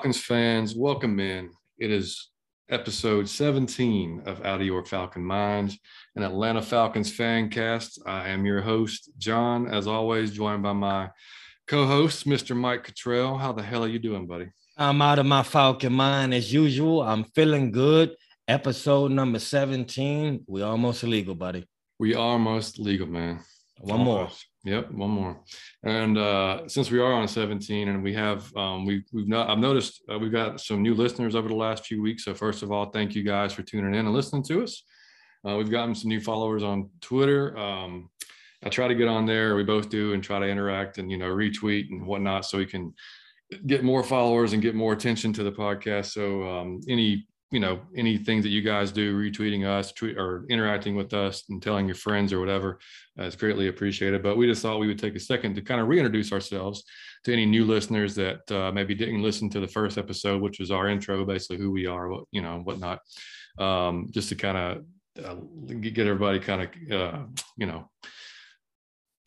Falcons fans, welcome in. It is episode 17 of Out of Your Falcon Minds, an Atlanta Falcons fan cast. I am your host, John, as always, joined by my co-host, Mr. Mike Cottrell. How the hell are you doing, buddy? I'm out of my Falcon mind as usual. I'm feeling good. Episode number 17. We almost legal, buddy. We almost legal, man. One more. Yep, one more. And uh, since we are on 17, and we have um, we we've not I've noticed uh, we've got some new listeners over the last few weeks. So first of all, thank you guys for tuning in and listening to us. Uh, we've gotten some new followers on Twitter. Um, I try to get on there. We both do, and try to interact and you know retweet and whatnot, so we can get more followers and get more attention to the podcast. So um, any you know anything that you guys do retweeting us tweet or interacting with us and telling your friends or whatever uh, is greatly appreciated. But we just thought we would take a second to kind of reintroduce ourselves to any new listeners that uh, maybe didn't listen to the first episode which was our intro basically who we are what you know whatnot. Um, just to kind of uh, get everybody kind of uh, you know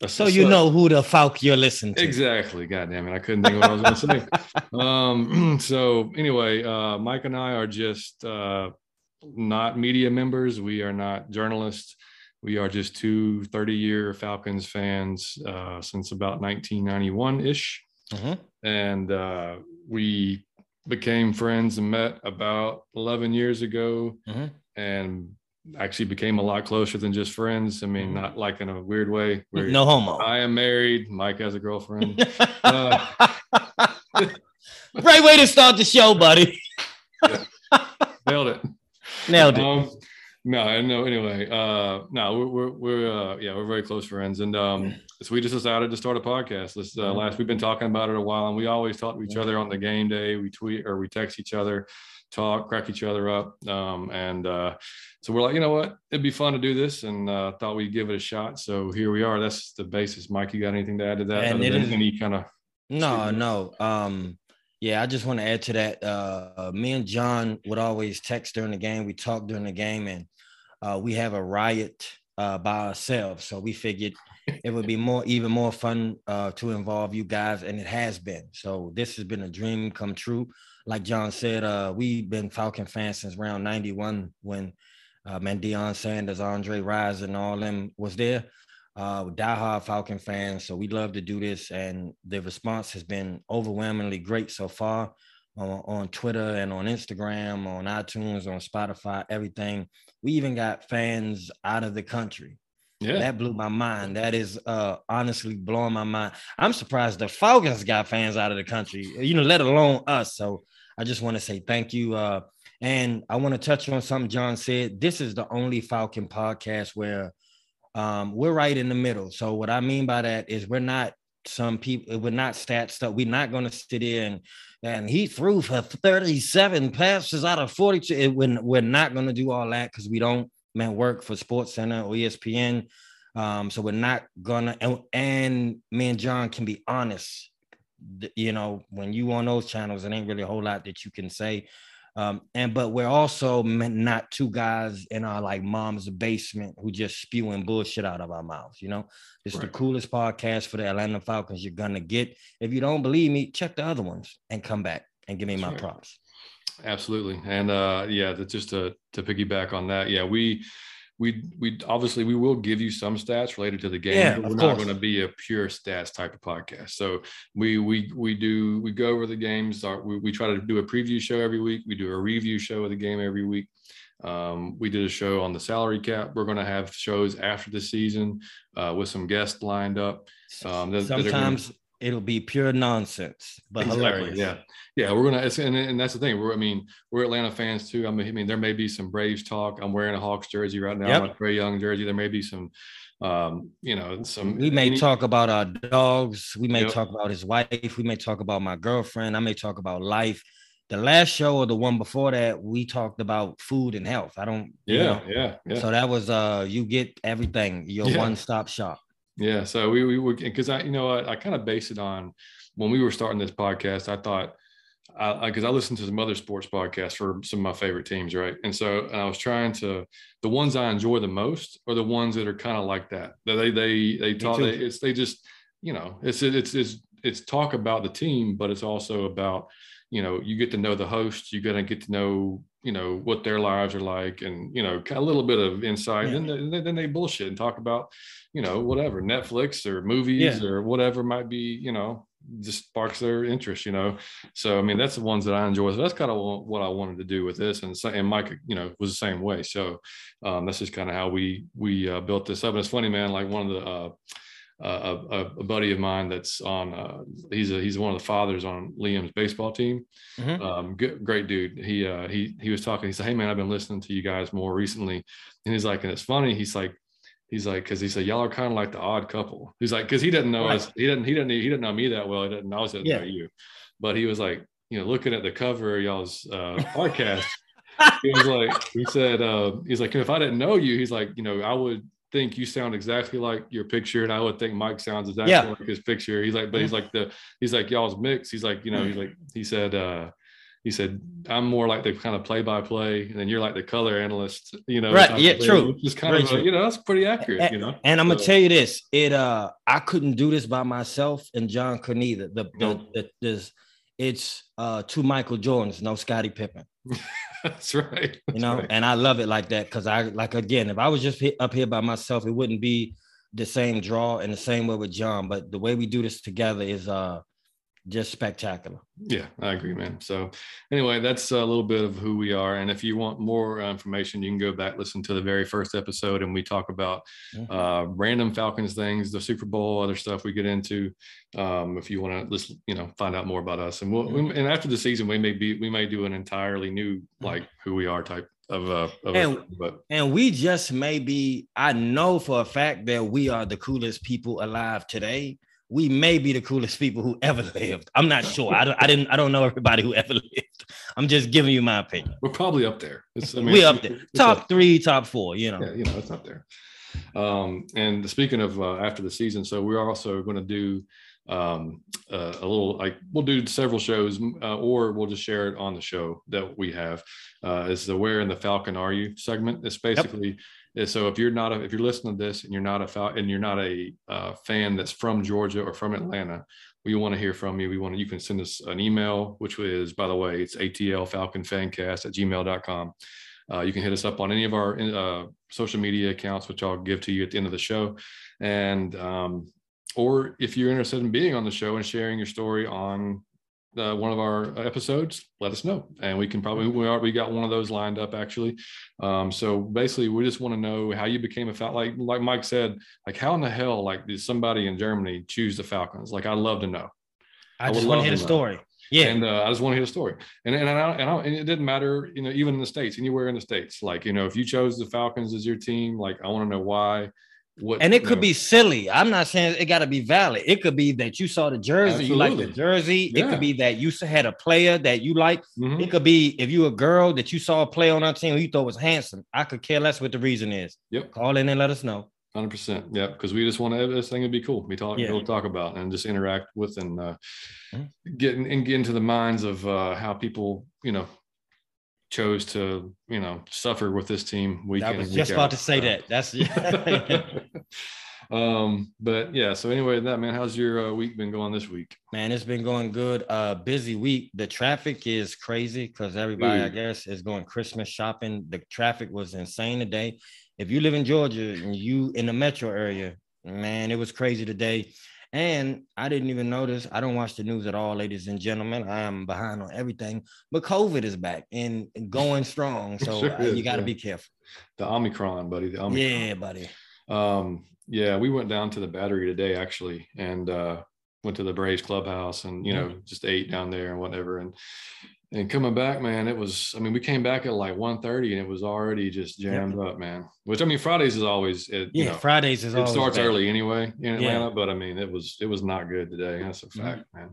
so you know who the Falk you're listening to. Exactly. God damn it. I couldn't think of what I was going to say. um, so anyway, uh, Mike and I are just uh, not media members. We are not journalists. We are just two 30 year Falcons fans uh, since about 1991 ish. Mm-hmm. And uh, we became friends and met about 11 years ago. Mm-hmm. And actually became a lot closer than just friends. I mean, mm-hmm. not like in a weird way. no homo. I am married. Mike has a girlfriend. uh, Great way to start the show, buddy. yeah. Nailed it. Nailed it. Um, no, no. Anyway, uh, no, we're we're, we're uh, yeah, we're very close friends, and um, so we just decided to start a podcast. This uh, mm-hmm. last we've been talking about it a while, and we always talk to each other on the game day. We tweet or we text each other talk, crack each other up. Um, and uh, so we're like, you know what? It'd be fun to do this and uh, thought we'd give it a shot. So here we are. That's the basis. Mike, you got anything to add to that? And is, any kind of. No, no. Um, yeah, I just want to add to that. Uh, me and John would always text during the game. We talk during the game and uh, we have a riot uh, by ourselves. So we figured it would be more, even more fun uh, to involve you guys, and it has been. So this has been a dream come true like John said, uh, we've been Falcon fans since around 91 when uh, man, Deion Sanders, Andre Rison, and all them was there. Uh, diehard Falcon fans. So we love to do this. And the response has been overwhelmingly great so far on, on Twitter and on Instagram, on iTunes, on Spotify, everything. We even got fans out of the country. Yeah. That blew my mind. That is uh honestly blowing my mind. I'm surprised the Falcons got fans out of the country, you know, let alone us. So I just want to say thank you. Uh, and I want to touch on something John said. This is the only Falcon podcast where um, we're right in the middle. So what I mean by that is we're not some people, we're not stat stuff. We're not going to sit in and, he threw for 37 passes out of 42. It, we're, we're not going to do all that because we don't man work for Sports Center or ESPN. Um, so we're not gonna and, and me and John can be honest you know, when you on those channels, it ain't really a whole lot that you can say. Um, and but we're also not two guys in our like mom's basement who just spewing bullshit out of our mouths. You know, it's right. the coolest podcast for the Atlanta Falcons you're gonna get. If you don't believe me, check the other ones and come back and give me my props. Absolutely, and uh, yeah, just to to piggyback on that, yeah, we we we obviously we will give you some stats related to the game. Yeah, we're not going to be a pure stats type of podcast. So we we we do we go over the games. Our, we, we try to do a preview show every week. We do a review show of the game every week. Um, we did a show on the salary cap. We're going to have shows after the season uh, with some guests lined up. Um, that, Sometimes that it'll be pure nonsense, but exactly, hilarious. Yeah, yeah, we're gonna, and, and that's the thing. We're, I mean, we're Atlanta fans too. I mean, I mean, there may be some Braves talk. I'm wearing a Hawks jersey right now. Yep. A Trae Young jersey. There may be some, um, you know, some. We may any, talk about our dogs. We may yep. talk about his wife. We may talk about my girlfriend. I may talk about life. The last show or the one before that, we talked about food and health. I don't. Yeah, you know, yeah, yeah. So that was uh, you get everything. Your yeah. one stop shop. Yeah. So we we were because I you know I, I kind of base it on when we were starting this podcast. I thought because I, I, I listened to some other sports podcasts for some of my favorite teams, right? And so and I was trying to the ones I enjoy the most are the ones that are kind of like that. They they they talk. They, it's they just you know it's it's it's it's talk about the team, but it's also about you know, you get to know the hosts, you're gonna get to know, you know, what their lives are like, and you know, a little bit of insight. Yeah. And then, then they bullshit and talk about, you know, whatever Netflix or movies yeah. or whatever might be, you know, just sparks their interest, you know. So I mean, that's the ones that I enjoy. So that's kind of what I wanted to do with this, and and Mike, you know, was the same way. So um, that's just kind of how we we uh, built this up. And it's funny, man. Like one of the uh, a, a, buddy of mine that's on uh, he's a, he's one of the fathers on Liam's baseball team. Mm-hmm. Um, good, great dude. He uh, he he was talking. He said, "Hey man, I've been listening to you guys more recently," and he's like, and it's funny. He's like, he's like, because he said y'all are kind of like the odd couple. He's like, because he didn't know right. us. He didn't he didn't he didn't know me that well. He didn't know us yeah. know you, but he was like, you know, looking at the cover of y'all's uh, podcast. he was like, he said, uh, he's like, if I didn't know you, he's like, you know, I would think you sound exactly like your picture, and I would think Mike sounds exactly yeah. like his picture. He's like, but he's like the he's like y'all's mix. He's like, you know, he's like he said, uh, he said, I'm more like the kind of play by play, and then you're like the color analyst, you know. Right. Yeah, true. Just kind of, a, you know, that's pretty accurate, and, you know. And I'm gonna tell you this, it uh I couldn't do this by myself, and John couldn't either. The the, the this it's uh two Michael Jordans, no Scottie Pippen. That's right. That's you know, right. and I love it like that because I like again, if I was just up here by myself, it wouldn't be the same draw and the same way with John. But the way we do this together is uh just spectacular. Yeah, I agree, man. So, anyway, that's a little bit of who we are. And if you want more information, you can go back listen to the very first episode, and we talk about mm-hmm. uh, random Falcons things, the Super Bowl, other stuff we get into. Um, if you want to listen, you know, find out more about us, and we'll mm-hmm. and after the season, we may be we may do an entirely new mm-hmm. like who we are type of uh of and, a, but and we just may be i know for a fact that we are the coolest people alive today we may be the coolest people who ever lived. I'm not sure. I, don't, I didn't. I don't know everybody who ever lived. I'm just giving you my opinion. We're probably up there. I mean, we up there. Top up. three, top four. You know. Yeah, you know, it's up there. Um, and speaking of uh, after the season, so we're also going to do um, uh, a little like we'll do several shows, uh, or we'll just share it on the show that we have. Uh, is the "Where in the Falcon Are You?" segment. It's basically. Yep so if you're not a, if you're listening to this and you're not a and you're not a uh, fan that's from Georgia or from Atlanta, we want to hear from you. We want you can send us an email, which is, by the way, it's ATL Falcon Fancast at gmail.com. Uh, you can hit us up on any of our uh, social media accounts, which I'll give to you at the end of the show. And, um, or if you're interested in being on the show and sharing your story on uh, one of our episodes, let us know, and we can probably we are we got one of those lined up actually. Um, so basically, we just want to know how you became a Falcon. Like like Mike said, like how in the hell like did somebody in Germany choose the Falcons? Like I'd love to know. I, I just want to hear a story. Yeah, and uh, I just want to hear a story. And and I, and, I, and it didn't matter, you know, even in the states, anywhere in the states. Like you know, if you chose the Falcons as your team, like I want to know why what, and it could know. be silly. I'm not saying it got to be valid. It could be that you saw the jersey, Absolutely. you like the jersey. Yeah. It could be that you had a player that you like. Mm-hmm. It could be if you a girl that you saw a player on our team you thought was handsome. I could care less what the reason is. Yep. Call in and let us know. Hundred percent. Yeah, because we just want to this thing to be cool. We talk, yeah. we'll talk about and just interact with and uh, mm-hmm. get and get into the minds of uh, how people, you know, chose to you know suffer with this team week I was just about to say that. That's um but yeah so anyway that man how's your uh, week been going this week? Man it's been going good. Uh busy week. The traffic is crazy because everybody Ooh. i guess is going christmas shopping. The traffic was insane today. If you live in georgia and you in the metro area man it was crazy today and I didn't even notice. I don't watch the news at all, ladies and gentlemen. I am behind on everything. But COVID is back and going strong. So sure is, you got to yeah. be careful. The Omicron, buddy. The Omicron. Yeah, buddy. Um, yeah, we went down to the battery today actually, and uh, went to the Braves clubhouse and you know mm-hmm. just ate down there and whatever. And and coming back, man, it was. I mean, we came back at like 1.30 and it was already just jammed yep. up, man. Which I mean, Fridays is always. It, yeah, you know, Fridays is. It starts bad. early anyway in Atlanta, yeah. but I mean, it was it was not good today. That's a fact, mm-hmm. man.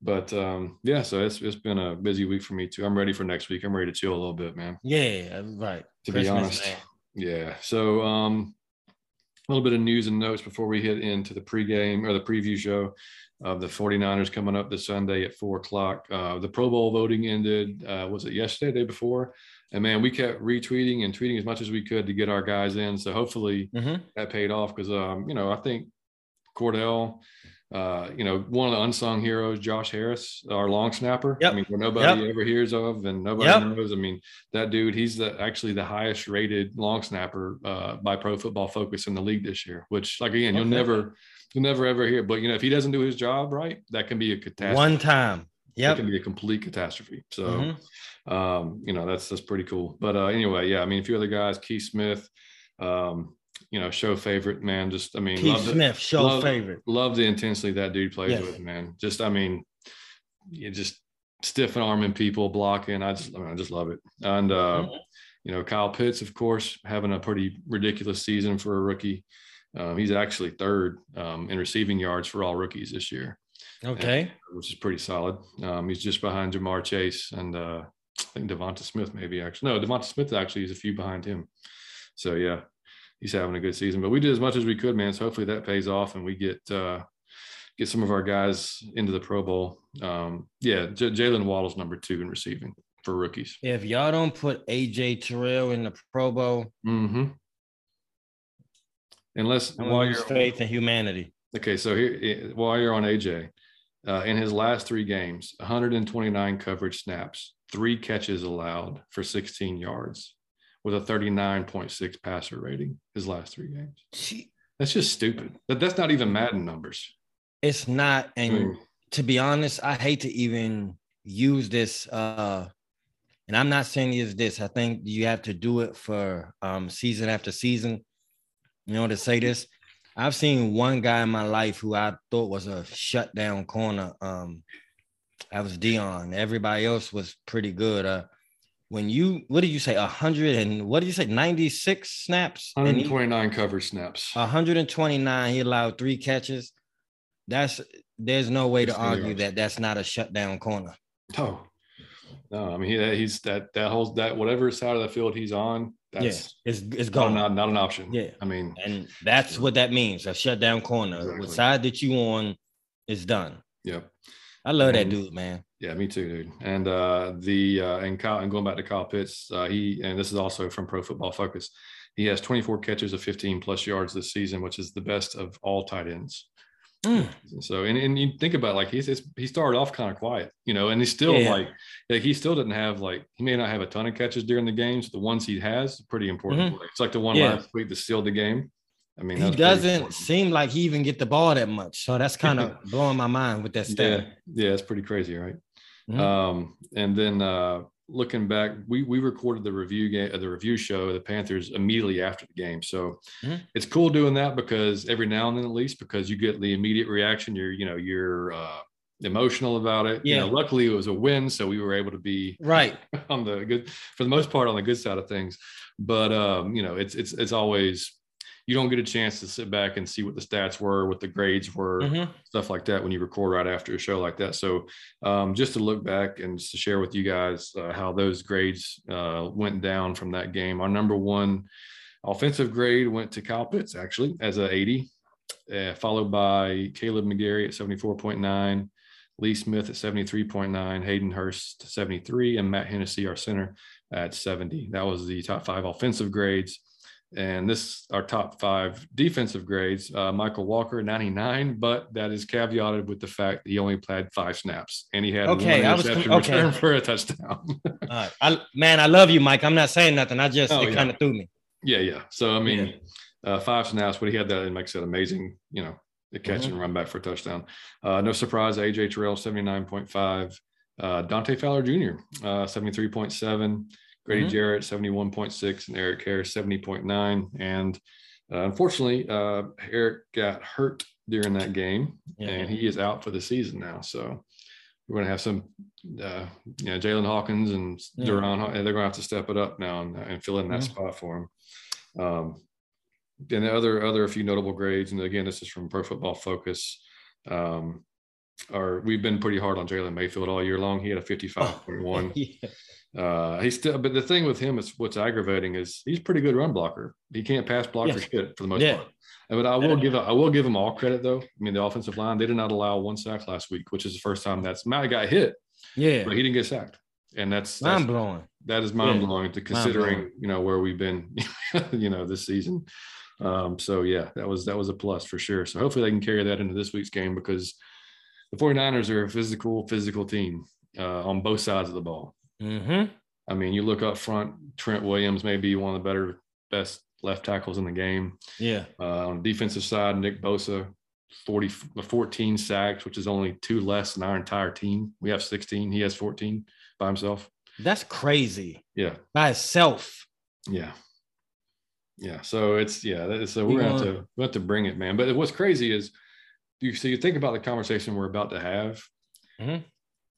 But um, yeah, so it's it's been a busy week for me too. I'm ready for next week. I'm ready to chill a little bit, man. Yeah, right. To Christmas, be honest, man. yeah. So um, a little bit of news and notes before we hit into the pregame or the preview show of the 49ers coming up this Sunday at four o'clock. Uh, the Pro Bowl voting ended, uh, was it yesterday, day before? And man, we kept retweeting and tweeting as much as we could to get our guys in. So hopefully mm-hmm. that paid off because, um, you know, I think Cordarrelle, uh, you know, one of the unsung heroes, Josh Harris, our long snapper. Yep. I mean, nobody Yep. ever hears of and nobody Yep. knows. I mean, that dude, he's the actually the highest rated long snapper uh, by Pro Football Focus in the league this year. Which, like again, you'll never, you'll never ever hear. But you know, if he doesn't do his job right, that can be a catastrophe. One time. Yeah. It can be a complete catastrophe. So, Mhm. um, you know, that's that's pretty cool. But uh, anyway, yeah, I mean, a few other guys, Keith Smith, um, you know, show favorite man. Just I mean, Keith love the- Smith, show love- favorite. love the intensity that dude plays Yes. with, man. Just I mean, you just stiff and arming people, blocking. I just I, mean, I just love it. And uh, Mhm. you know, Kyle Pitts, of course, having a pretty ridiculous season for a rookie. Um, he's actually third um, in receiving yards for all rookies this year Okay. which is pretty solid. Um, he's just behind Ja'Marr Chase and uh, I think DeVonta Smith, maybe actually. No, DeVonta Smith actually is a few behind him. So yeah, he's having a good season. But we did as much as we could, man. So hopefully that pays off and we get uh, get some of our guys into the Pro Bowl. Um, yeah, J- Jaylen Waddle's number two in receiving for rookies. If y'all don't put AJ Terrell in the Pro Bowl, Mm-hmm. Unless I'm while gonna you're lose faith in humanity. Okay, so here eh, while you're on AJ, uh, in his last three games, 129 coverage snaps, three catches allowed for 16 yards, with a 39.6 passer rating. His last three games. She- That's just stupid. But that's not even Madden numbers. It's not, I and mean, to be honest, I hate to even use this. Uh, and I'm not saying it's this. I think you have to do it for um, season after season. You know to say this. I've seen one guy in my life who I thought was a shutdown corner. Um, that was Deion. Everybody else was pretty good. Uh, when you what did you say? A hundred and what did you say? Ninety six snaps. And he- 129 coverage snaps. 129. He allowed three catches. That's there's no way to argue that that's not a shutdown corner. No, no. I mean, he, he's that that whole that whatever side of the field he's on. That's yeah, it's it's gone. not not an option. Yeah. I mean, and that's what that means. A shutdown corner. Exactly. What side that you on is done. yeah. I love that Mhm. dude, man. Yeah, me too, dude. And uh, the uh, and Kyle and going back to Kyle Pitts, uh, he and this is also from Pro Football Focus. He has 24 catches of 15 plus yards this season, which is the best of all tight ends. Mm. So and, and you think about it, like he's, he started off kind of quiet, you know, and he's still Yeah. like like he still didn't have like he may not have a ton of catches during the games. The ones he has, pretty important. It's like the one Mm-hmm. Yeah. last week that sealed the game. I mean, He doesn't seem like he even get the ball that much. So that's kind of blowing my mind with that stat. yeah, yeah, it's pretty crazy, right? Mhm. Um, and then uh, looking back, we we recorded the review game, the review show the Panthers immediately after the game. So Mhm. it's cool doing that because every now and then, at least, because you get the immediate reaction. You're you know you're uh, emotional about it. You know, Yeah. luckily it was a win, so we were able to be Right. on the good for the most part on the good side of things. But um, you know, it's it's it's always you don't get a chance to sit back and see what the stats were, what the grades were Mhm. stuff like that when you record right after a show like that. So um, just to look back and just to share with you guys uh, how those grades uh, went down from that game. Our number one offensive grade went to Kyle Pitts actually as a 80, uh, followed by Kaleb McGary at 74.9, Lee Smith at 73.9, Hayden Hurst 73, and Matt Hennessy, our center, at 70. That was the top five offensive grades. And this our top five defensive grades. Uh, Mykal Walker, 99, but that is caveated with the fact that he only played five snaps and he had Okay, one I was- okay. return for a touchdown. Right. I, man, I love you, Mike. I'm not saying nothing. I just Oh, it yeah. kind of threw me. yeah, yeah. So I mean, uh, five snaps, but he had that and makes it amazing, you know, the catch Mhm. and run back for a touchdown. Uh, no surprise, AJ Terrell, 79.5. Uh, Dante Fowler Jr., uh, 73.7. Grady Mhm. Jarrett, 71.6. And Erik Harris, 70.9. And uh, unfortunately, uh, Erik got hurt during that game Yeah. and he is out for the season now. So we're going to have some, uh, you know, Jaylinn Hawkins and Yeah. Duron, and they're going to have to step it up now and, and fill in that Mhm. spot for him. Um, and the other other a few notable grades, and again, this is from Pro Football Focus. Um, are we've been pretty hard on Jalen Mayfield all year long. He had a 55.1. yeah. Uh, he's still, but the thing with him is what's aggravating is he's a pretty good run blocker. He can't pass block for shit for the most Yeah. part. But I will give I will give him all credit though. I mean, the offensive line they did not allow one sack last week, which is the first time that's Matt got hit, Yeah. but he didn't get sacked, and that's, that's Mind blowing. that is mind blowing to considering you know where we've been, you know, this season. Um, so yeah, that was that was a plus for sure. So hopefully they can carry that into this week's game because the 49ers are a physical, physical team uh, on both sides of the ball. Mm-hmm. I mean, you look up front, Trent Williams may be one of the better, best left tackles in the game. Yeah. Uh, on the defensive side, Nick Bosa, 40, 14 sacks, which is only two less than our entire team. We have 16. He has 14 by himself. That's crazy. Yeah. By itself. Yeah. Yeah. So it's yeah. So we're gonna have to we have to bring it, man. But what's crazy is you so you think about the conversation we're about to have Mhm.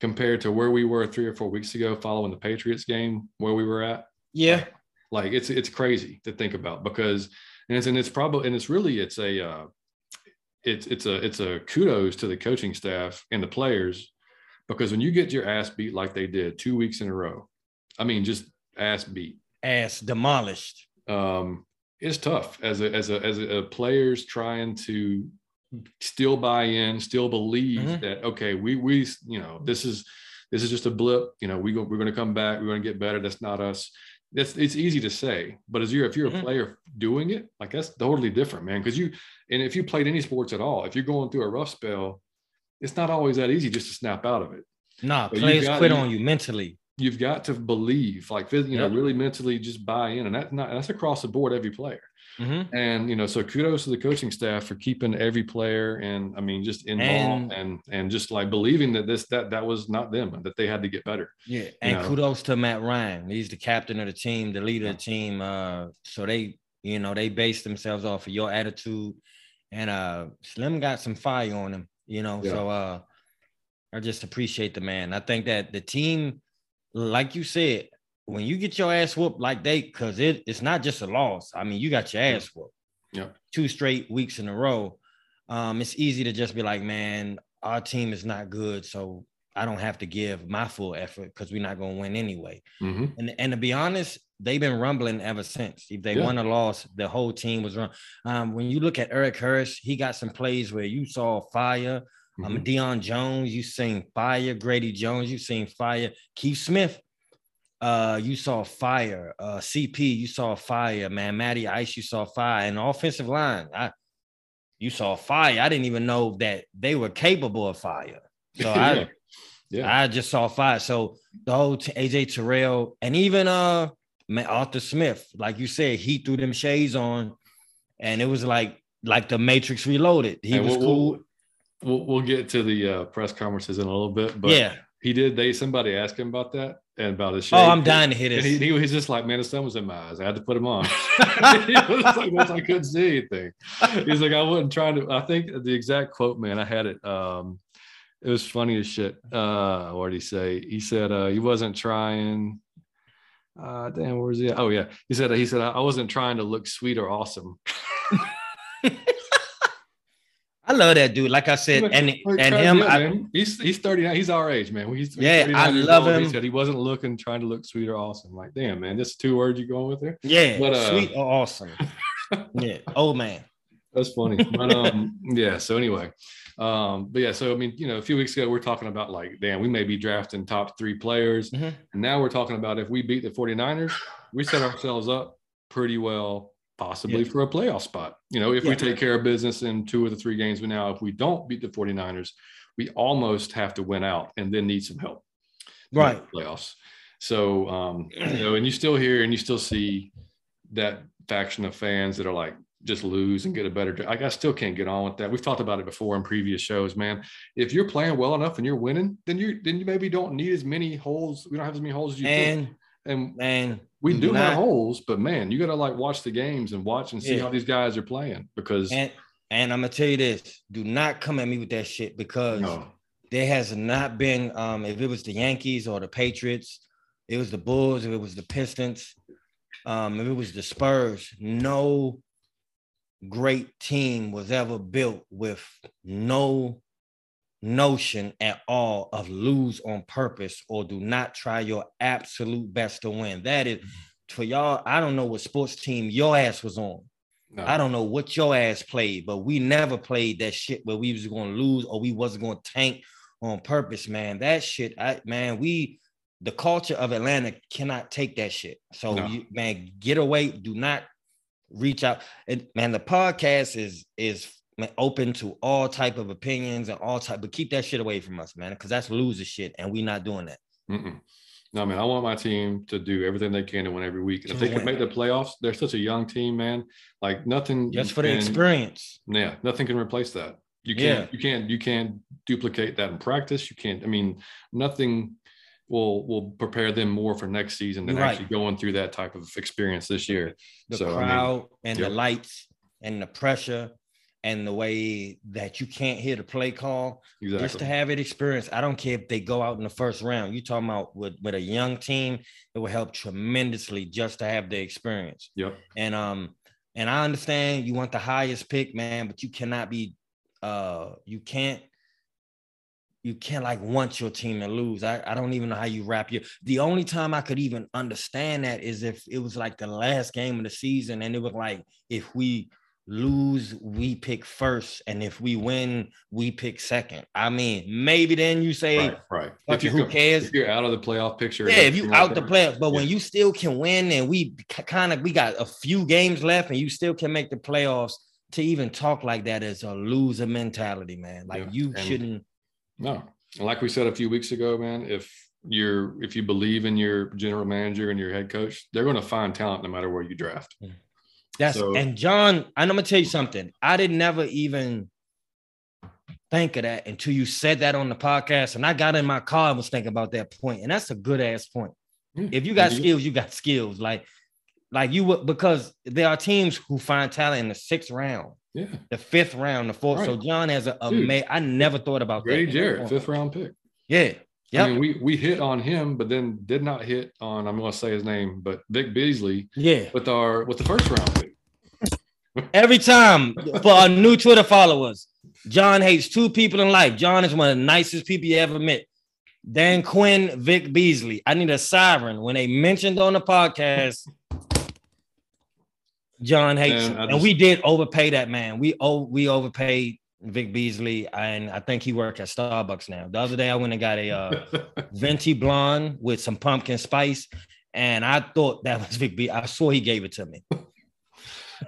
Compared to where we were three or four weeks ago following the Patriots game, where we were at. Yeah. Like it's it's crazy to think about because and it's and it's probably and it's really it's a uh it's it's a it's a kudos to the coaching staff and the players because when you get your ass beat like they did two weeks in a row, I mean just ass beat. Ass demolished. Um, it's tough as a as a as a, a players trying to still buy in, still believe Mhm. that okay, we we you know this is this is just a blip. You know we go, we're going to come back. We're going to get better. That's not us. That's it's easy to say, but as you're if you're Mhm. a player doing it, like that's totally different, man. Because you and if you played any sports at all, if you're going through a rough spell, it's not always that easy just to snap out of it. Nah, But players got- quit you- on you mentally. You've got to believe, like you know, Yep. really mentally just buy in, and that's not that's across the board every player. Mhm. And you know, so kudos to the coaching staff for keeping every player and I mean just involved and and, and just like believing that this that that was not them and that they had to get better. Yeah. And know. kudos to Matt Ryan. He's the captain of the team, the leader of the team. Uh, so they, you know, they base themselves off of your attitude. And uh Slim got some fire on him, you know. Yeah. So uh I just appreciate the man. I think that the team, like you said, when you get your ass whooped like they, because it, it's not just a loss. I mean, you got your ass whooped. Yeah. Two straight weeks in a row. Um, it's easy to just be like, man, our team is not good. So I don't have to give my full effort because we're not gonna win anyway. Mhm. And and to be honest, they've been rumbling ever since. If they Yeah. won or lost, the whole team was run. Um, when you look at Erik Harris, he got some plays where you saw fire. Um, Mhm. Deion Jones, you seen fire. Grady Jones, you seen fire. Keith Smith, uh, you saw fire. Uh, CP, you saw fire. Man, Matty Ice, you saw fire. And offensive line, I, you saw fire. I didn't even know that they were capable of fire. So I, yeah. Yeah. I just saw fire. So the whole t- AJ Terrell and even uh man, Arthur Smith, like you said, he threw them shades on, and it was like like the Matrix Reloaded. He And was cool. We'll, we'll, get to the uh, press conferences in a little bit, but yeah. he did. They somebody asked him about that and about his. Oh. I'm dying to hit this. he, he was just like, man, the sun was in my eyes. I had to put him on. he was like, once I couldn't see anything. He's like, I wasn't trying to. I think the exact quote, man, I had it. Um, it was funny as shit. Uh, what did he say? He said uh, he wasn't trying. Uh, damn, where's he? At? Oh yeah, he said he said I wasn't trying to look sweet or awesome. I love that dude. Like I said, and Like, and yeah, him, I, he's he's 39. He's our age, man. He's, he's Yeah, I love old. He him. said he wasn't looking, trying to look sweet or awesome. Like, damn, man, this two words you going with there? yeah, But, uh, sweet or awesome. yeah, old man. That's funny. But um, yeah. So anyway, um, but yeah. So I mean, you know, a few weeks ago we are talking about like, damn, we may be drafting top three players, Mhm. and now we're talking about if we beat the 49ers, we set ourselves up pretty well, possibly Yeah. for a playoff spot. You know, if Yeah. we take care of business in two of the three games we now, if we don't beat the 49ers, we almost have to win out and then need some help. Right. Playoffs. So um, you know, and you still hear and you still see that faction of fans that are like just lose and get a better. Like I still can't get on with that. We've talked about it before in previous shows, man. If you're playing well enough and you're winning, then you then you maybe don't need as many holes. We don't have as many holes as you think. And man, we do not- have holes, but man, you got to like watch the games and watch and see Yeah. how these guys are playing because and and I'm gonna tell you this: do not come at me with that shit because no, there has not been um if it was the Yankees or the Patriots, it was the Bulls, if it was the Pistons, um, if it was the Spurs, no great team was ever built with no notion at all of lose on purpose or do not try your absolute best to win. That is mm-hmm. for y'all. I don't know what sports team your ass was on. no. I don't know what your ass played, but we never played that shit where we was going to lose or we wasn't going to tank on purpose, man. That shit, I man, we the culture of Atlanta cannot take that shit. So No. you, man, get away. Do not reach out. And man, the podcast is is open to all type of opinions and all type, but keep that shit away from us, man, because that's loser shit, and we not doing that. Mm-mm. No, man, I want my team to do everything they can to win every week. And if they can make the playoffs, they're such a young team, man. Like nothing just for the experience. Yeah, nothing can replace that. You can't, yeah. you can't, you can't duplicate that in practice. You can't, I mean, nothing will will prepare them more for next season than right. actually going through that type of experience this year. The so, crowd I mean, and the lights and the pressure and the way that you can't hear the play call exactly. just to have it experience. I don't care if they go out in the first round. You talking about with, with a young team, it will help tremendously just to have the experience. Yep. And um, and I understand you want the highest pick, man, but you cannot be uh you can't you can't like want your team to lose. I, I don't even know how you wrap your the only time I could even understand that is if it was like the last game of the season and it was like if we lose, we pick first, and if we win, we pick second. I mean, maybe then you say, right, right. if you, who cares? If you're out of the playoff picture, yeah, if you out the playoff, but yeah. when you still can win, and we kind of we got a few games left, and you still can make the playoffs. To even talk like that is a loser mentality, man. Like yeah. you and shouldn't. No, like we said a few weeks ago, man. If you're if you believe in your general manager and your head coach, they're going to find talent no matter where you draft. That's so, and John, I'm gonna tell you something. I didn't never even think of that until you said that on the podcast. And I got in my car and was thinking about that point. And that's a good ass point. Mm, if you got skills, you got skills. Like, like you would because there are teams who find talent in the sixth round, yeah, the fifth round, the fourth. Right. So John has i never thought about Grady that. Jarrett, fifth round pick. Yeah. Yeah, I mean, we we hit on him, but then did not hit on. I'm going to say his name, but Vic Beasley. Yeah, with our with the first round pick. Every time for our new Twitter followers, John hates two people in life. John is one of the nicest people you ever met. Dan Quinn, Vic Beasley. I need a siren. When they mentioned on the podcast, John hates man, and we did overpay that man. We oh we overpaid Vic Beasley, and I think he worked at Starbucks now. The other day, I went and got a uh, venti blonde with some pumpkin spice, and I thought that was Vic Beasley. I saw he gave it to me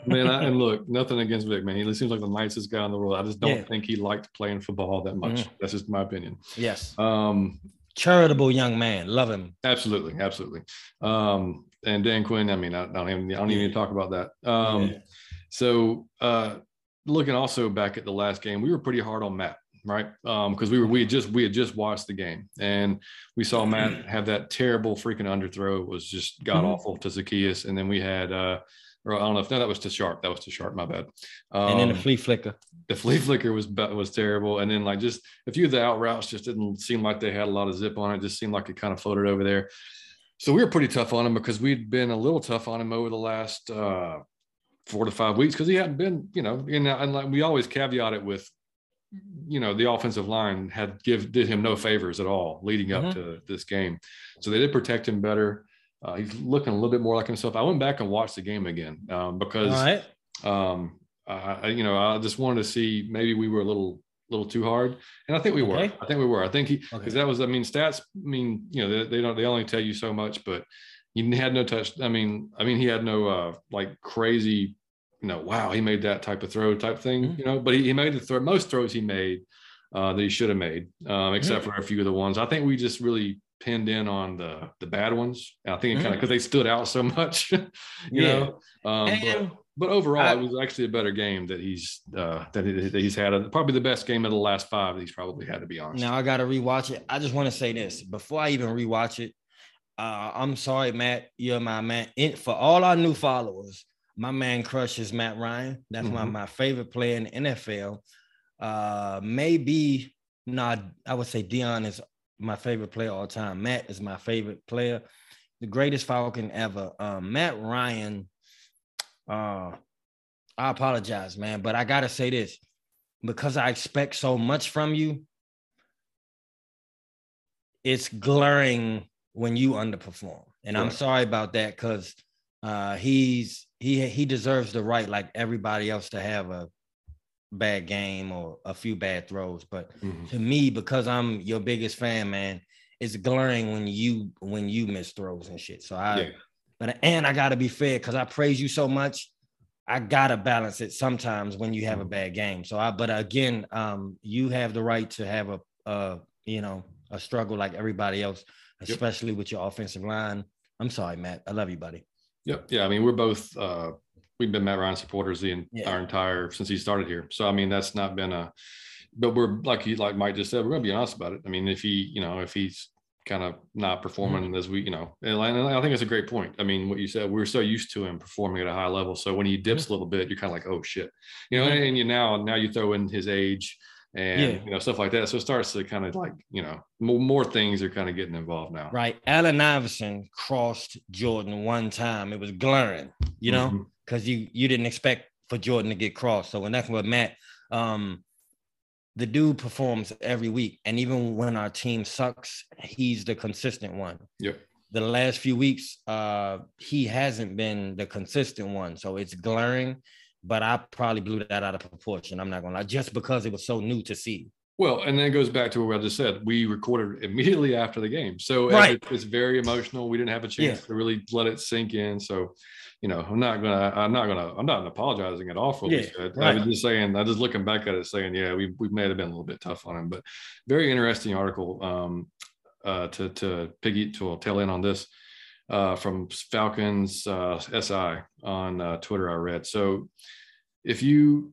man, I, and look, nothing against Vic, man. He seems like the nicest guy in the world. I just don't yeah. think he liked playing football that much. Mm-hmm. That's just my opinion. Yes. Um, charitable young man. Love him. Absolutely, absolutely. Um, and Dan Quinn. I mean, I, don't even I don't even talk about that. Um, yeah. So, uh, looking also back at the last game, we were pretty hard on Matt right? Because um, we were we had just we had just watched the game and we saw Matt have that terrible freaking underthrow. It was just god mm-hmm. awful mm-hmm. to Zaccheaus, and then we had uh, or I don't know if no, that was too sharp. That was too sharp. My bad. Um, and then the um, flea flicker. The flea flicker was was terrible. And then like just a few of the out routes just didn't seem like they had a lot of zip on it. Just seemed like it kind of floated over there. So we were pretty tough on him because we'd been a little tough on him over the last uh, four to five weeks because he hadn't been, you know, and, and like we always caveat it with, you know, the offensive line had give did him no favors at all leading up mm-hmm. to this game. So they did protect him better. Uh, he's looking a little bit more like himself. I went back and watched the game again um, because, right. um, I, you know, I just wanted to see maybe we were a little, little too hard, and I think we were. I think we were. I think he because okay. that was. I mean, stats. I mean, you know, they, they, don't. They only tell you so much, but he had no touch. I mean, I mean, he had no uh, like crazy. You know, wow, he made that type of throw type thing. Mm-hmm. You know, but he, he made the throw. Most throws he made uh, that he should have made, um, except mm-hmm. for a few of the ones. I think we just really pinned in on the the bad ones. I think it kind of because they stood out so much, you yeah. know. Um, but, but, overall, I, it was actually a better game that he's uh, that, he, that he's had. A, probably the best game of the last five that he's probably had to be honest. Now I got to rewatch it. I just want to say this before I even rewatch it. Uh, I'm sorry, Matt. You're my man. In, for all our new followers, my man crush is Matt Ryan. That's mm-hmm. my, my favorite player in the NFL. Uh, maybe not. I would say Deion is my favorite player all time. Matt is my favorite player, the greatest Falcon ever. Um, Matt Ryan. Uh, I apologize, man, but I gotta say this because I expect so much from you. It's glaring when you underperform, and I'm sorry about that because uh, he's he he deserves the right, like everybody else, to have a bad game or a few bad throws. But mm-hmm. to me, because I'm your biggest fan, man, it's glaring when you when you miss throws and shit. So I yeah. but and I gotta be fair because I praise you so much. I gotta balance it sometimes when you have a mm-hmm. bad game. So I, but again, um, you have the right to have a, a you know, a struggle like everybody else, especially yep. with your offensive line. I'm sorry, Matt. I love you, buddy. Yep. Yeah. I mean, we're both uh, we've been Matt Ryan supporters the yeah. our entire since he started here. So I mean, that's not been a. But we're like he like Mike just said, we're gonna be honest about it. I mean, if he you know if he's kind of not performing mm-hmm. as we, you know, and I think it's a great point. I mean, what you said, we're so used to him performing at a high level. So when he dips mm-hmm. a little bit, you're kind of like, oh shit, you know, mm-hmm. and, and, you now, now you throw in his age and, yeah. you know, stuff like that. So it starts to kind of like, you know, more, more things are kind of getting involved now. Right. Allen Iverson crossed Jordan one time. It was glaring, you know, because mm-hmm. you, you didn't expect for Jordan to get crossed. So when that's what Matt, um, the dude performs every week. And even when our team sucks, he's the consistent one. Yep. The last few weeks, uh, he hasn't been the consistent one. So it's glaring, but I probably blew that out of proportion. I'm not gonna lie, just because it was so new to see. Well, and then it goes back to what I just said. We recorded immediately after the game. So right. it's very emotional. We didn't have a chance yeah. to really let it sink in. So you know, I'm not gonna, I'm not gonna, I'm not apologizing at all for what yeah, we said. Right. I was just saying, I just looking back at it, saying, yeah, we we may have been a little bit tough on him, but very interesting article um, uh, to to piggy to tail in on this uh, from Falcons uh, SI on uh, Twitter. I read so if you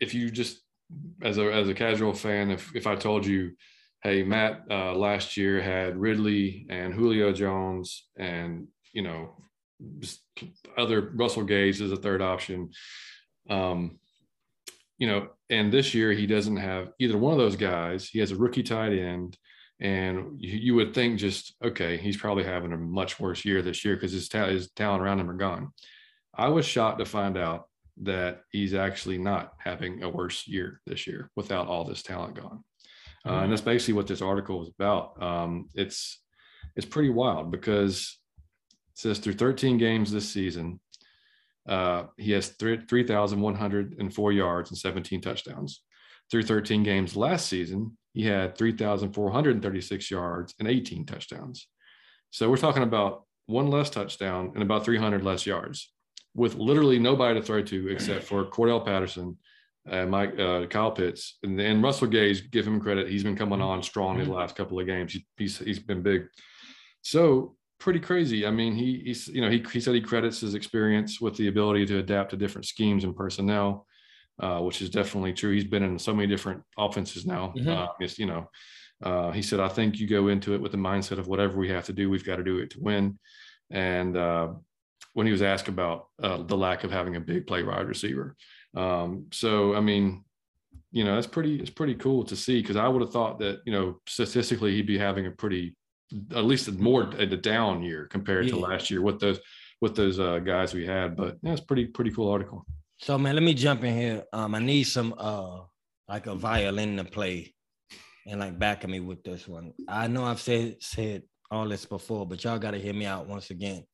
if you just as a as a casual fan, if if I told you, hey, Matt uh, last year had Ridley and Julio Jones and you know other Russell Gage is a third option. Um, you know, and this year he doesn't have either one of those guys. He has a rookie tight end, and you, you would think just okay, he's probably having a much worse year this year because his, ta- his talent around him are gone. I was shocked to find out that he's actually not having a worse year this year without all this talent gone. Uh, and that's basically what this article is about. Um, it's it's pretty wild because says through 13 games this season, uh, he has 3,104 yards and 17 touchdowns. Through 13 games last season, he had 3,436 yards and 18 touchdowns. So we're talking about one less touchdown and about 300 less yards with literally nobody to throw to except for Cordarrelle Patterson, uh, Mike, uh, Kyle Pitts, and, and Russell Gage. Give him credit; he's been coming on strong in the last couple of games. He, he's he's been big. So pretty crazy. I mean, he he's you know he he said he credits his experience with the ability to adapt to different schemes and personnel, uh, which is definitely true. He's been in so many different offenses now. Mm-hmm. Uh, you know, uh, he said I think you go into it with the mindset of whatever we have to do, we've got to do it to win. And uh, when he was asked about uh, the lack of having a big play wide receiver, um, so I mean. You know, that's pretty. It's pretty cool to see because I would have thought that you know statistically he'd be having a pretty at least more a down year compared yeah. to last year with those with those uh, guys we had. But yeah, it's pretty pretty cool article. So man, let me jump in here. Um, I need some uh like a violin to play and like back at me with this one. I know I've said said all this before, but y'all got to hear me out once again.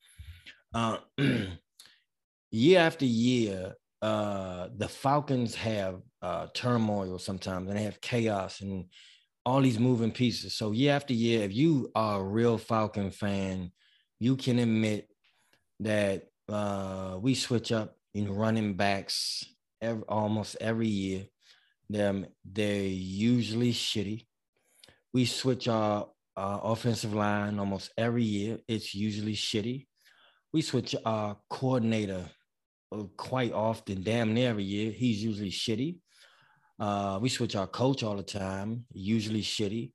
Uh, year after year, uh, the Falcons have uh, turmoil sometimes, and they have chaos, and all these moving pieces. So year after year, if you are a real Falcon fan, you can admit that uh, we switch up, you know, running backs every, almost every year. They're, they're usually shitty. We switch our, our offensive line almost every year. It's usually shitty. We switch our coordinator uh, quite often, damn near every year. He's usually shitty. Uh, we switch our coach all the time, usually shitty.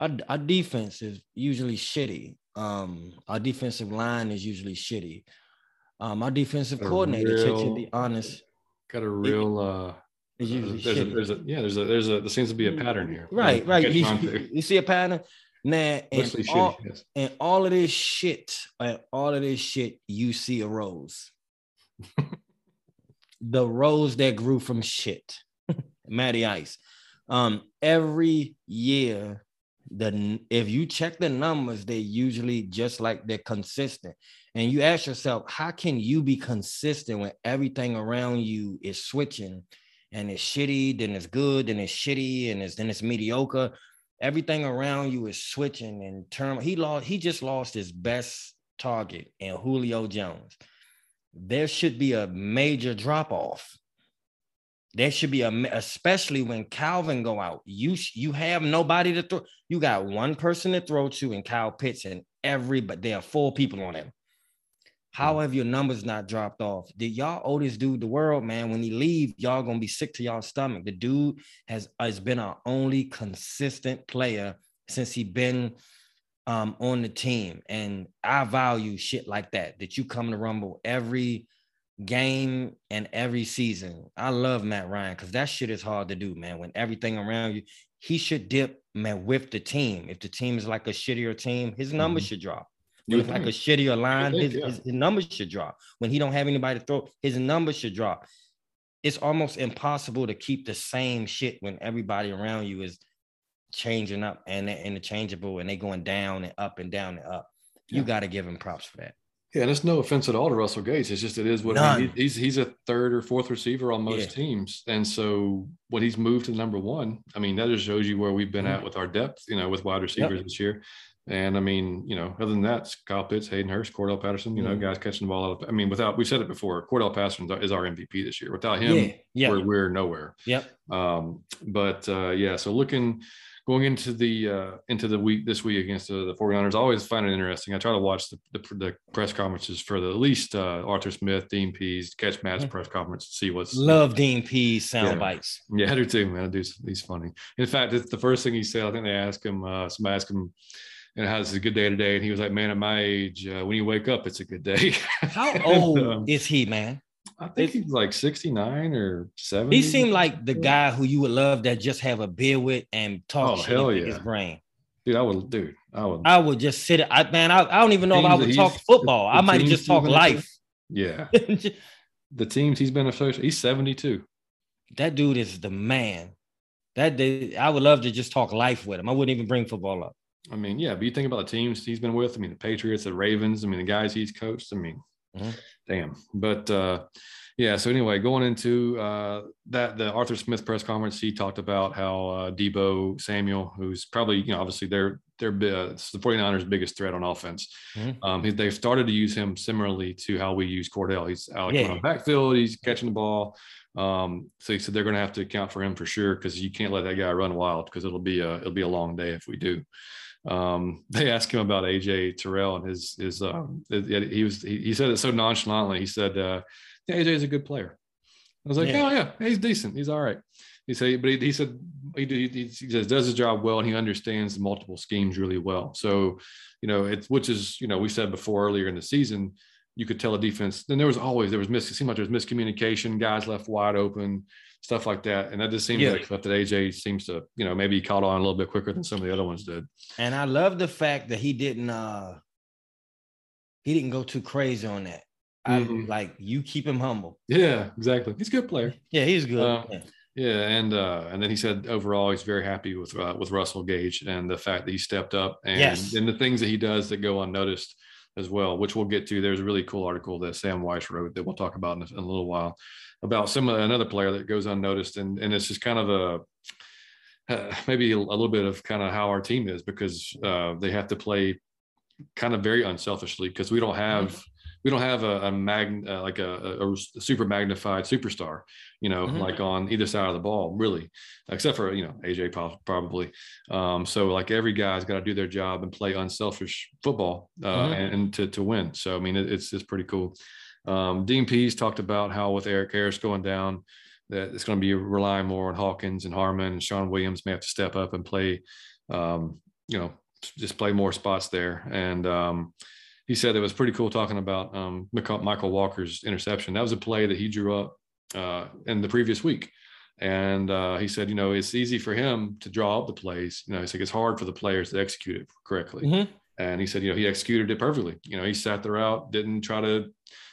Our, our defense is usually shitty. Um, our defensive line is usually shitty. Um, our defensive coordinator, real, to be honest, got a real. Uh, it's there's. A, there's a yeah, there's a there's a there seems to be a pattern here. Right, right. You, you, see a pattern. Now, and all, shitty, yes. and all of this shit, and all of this shit, you see a rose. the rose that grew from shit. Matty Ice. Um, every year, the if you check the numbers, they usually just like they're consistent. And you ask yourself, how can you be consistent when everything around you is switching and it's shitty, then it's good, then it's shitty, and it's then it's mediocre. Everything around you is switching and term. He lost, he just lost his best target in Julio Jones. there should be a major drop off. There should be a, especially when Calvin go out. You you have nobody to throw. You got one person to throw to, and Kyle Pitts, and every but there are four people on him. How have your numbers not dropped off? Did y'all owe this dude the world, man? When he leave, y'all gonna be sick to y'all stomach. The dude has has been our only consistent player since he been um, on the team, and I value shit like that. That you come to Rumble every game and every season. I love Matt Ryan because that shit is hard to do, man. When everything around you, he should dip, man, with the team. If the team is like a shittier team, his numbers mm-hmm. should drop. It's like a shittier line, think, his, yeah. his, his, numbers should drop. When he don't have anybody to throw, his numbers should drop. It's almost impossible to keep the same shit when everybody around you is changing up and they're interchangeable and they going down and up and down and up. You yeah. got to give him props for that. Yeah, and it's no offense at all to Russell Gage. It's just it is what I mean, he's he's a third or fourth receiver on most yeah. teams, and so when he's moved to number one, I mean that just shows you where we've been mm-hmm. at with our depth, you know, with wide receivers yep. this year. And I mean, you know, other than that, Kyle Pitts, Hayden Hurst, Cordarrelle Patterson, you know, mm-hmm. guys catching the ball out. Of, I mean, without we said it before, Cordarrelle Patterson is our MVP this year. Without him, yeah. Yeah. We're, we're nowhere. Yep. Um, but uh, yeah, so looking going into the uh, into the week this week against the, the 49ers, I always find it interesting. I try to watch the, the, the press conferences for the at least uh, Arthur Smith, Dean Pees, catch Matt's mm-hmm. press conference to see what's love Dean Pees sound yeah. bites. Yeah, I do too, man. I do. He's funny. In fact, it's the first thing he said. I think they asked him. Uh, somebody asked him. And how's a good day today? And he was like, "Man, at my age, uh, when you wake up, it's a good day." How old um, is he, man? I think he's like 69 or 70. He seemed like the guy who you would love that just have a beer with and talk oh, hell yeah. his brain. Dude, I would, dude, I would. I would just sit. I man, I, I don't even know if I would talk football. I might just talk life. Yeah. the teams he's been associated. He's 72. That dude is the man. That day, I would love to just talk life with him. I wouldn't even bring football up. I mean, yeah, but you think about the teams he's been with. I mean, the Patriots, the Ravens. I mean, the guys he's coached. I mean, mm-hmm. damn. But uh, yeah. So anyway, going into uh, that, the Arthur Smith press conference, he talked about how uh, Deebo Samuel, who's probably you know obviously they're they're uh, the 49ers' biggest threat on offense. Mm-hmm. Um, he, they've started to use him similarly to how we use Cordarrelle. He's out yeah. on backfield. He's catching the ball. Um, so he said they're going to have to account for him for sure because you can't let that guy run wild because it'll be a it'll be a long day if we do. Um, they asked him about AJ Terrell and his his um, he was he, he said it so nonchalantly. He said uh, yeah, AJ is a good player. I was like, yeah. oh yeah, he's decent. He's all right. He said, but he, he said he, he, he says does his job well and he understands multiple schemes really well. So, you know, it's which is you know we said before earlier in the season, you could tell a defense. Then there was always there was mis it seemed like there was miscommunication, guys left wide open, stuff like that. And that just seems yeah. like stuff that AJ seems to you know maybe caught on a little bit quicker than some of the other ones did. And I love the fact that he didn't uh he didn't go too crazy on that. Mm-hmm. I like you keep him humble. Yeah, exactly. He's a good player. Yeah, he's good. Yeah. yeah. and uh, and then he said overall he's very happy with uh, with Russell Gage and the fact that he stepped up and yes. and the things that he does that go unnoticed as well, which we'll get to. There's a really cool article that Sam Weiss wrote that we'll talk about in a, in a little while about some another player that goes unnoticed, and and it's just kind of a uh, maybe a, little bit of kind of how our team is because uh, they have to play kind of very unselfishly because we don't have mm-hmm we don't have a, a mag uh, like a, a, a, super magnified superstar, you know, mm-hmm. like on either side of the ball, really, except for you know AJ probably. Um, so like every guy's got to do their job and play unselfish football uh, mm-hmm. and, and, to to win. So I mean, it, it's it's pretty cool. Um, Dean Pees talked about how with Erik Harris going down, that it's going to be relying more on Hawkins and Harmon and Shawn Williams may have to step up and play, um, you know, just play more spots there and. Um, he said it was pretty cool talking about um, Mykal Walker's interception. That was a play that he drew up uh, in the previous week. And uh, he said, you know, it's easy for him to draw up the plays. You know, he's like, it's hard for the players to execute it correctly. Mm-hmm. And he said, you know, he executed it perfectly. You know, he sat there out, didn't try to,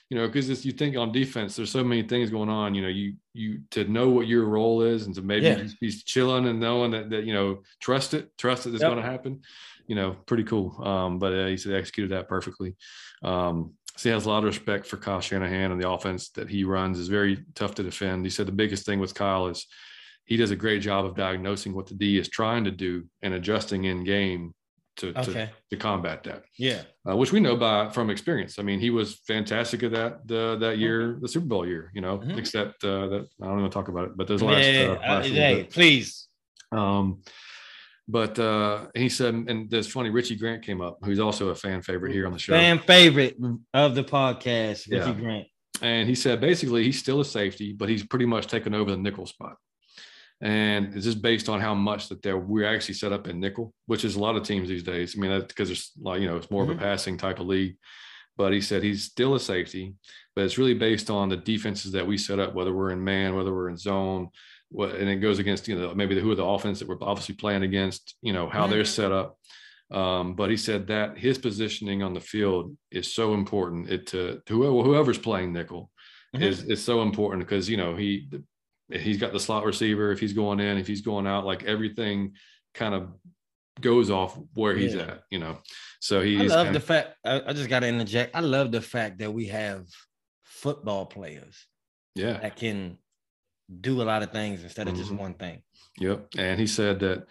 you know, because you think on defense, there's so many things going on. You know, you you to know what your role is, and to maybe yeah. just be chilling and knowing that that you know, trust it, trust that it is yep. going to happen you know, pretty cool. Um, but uh, he said executed that perfectly. Um, so he has a lot of respect for Kyle Shanahan and the offense that he runs is very tough to defend. He said the biggest thing with Kyle is he does a great job of diagnosing what the D is trying to do and adjusting in game to Okay. to, to combat that, Yeah. uh, which we know by from experience. I mean, he was fantastic at that the, that year, the Super Bowl year. You know, Mhm. except uh, that I don't want to talk about it, but those last, yeah. uh, uh, last little hey, please. Um, but uh, he said, and that's funny. Richie Grant came up, who's also a fan favorite here on the show, Fan favorite of the podcast, Richie Yeah. Grant. and he said basically he's still a safety, but he's pretty much taken over the nickel spot. And it's just based on how much that they're we're actually set up in nickel, which is a lot of teams these days. I mean, because it's like you know it's more Mhm. of a passing type of league. But he said he's still a safety, but it's really based on the defenses that we set up, whether we're in man, whether we're in zone, what and it goes against you know maybe the, who are the offense that we're obviously playing against, you know how they're set up. Um, but he said that his positioning on the field is so important. It to, to whoever, whoever's playing nickel Mhm. is is so important because you know he he's got the slot receiver. If he's going in, if he's going out, like everything kind of goes off where he's Yeah. at. You know, so he. I love kind the fact. I, I just got to interject. I love the fact that we have football players yeah. that can do a lot of things instead of just Mhm. one thing. Yep. And he said that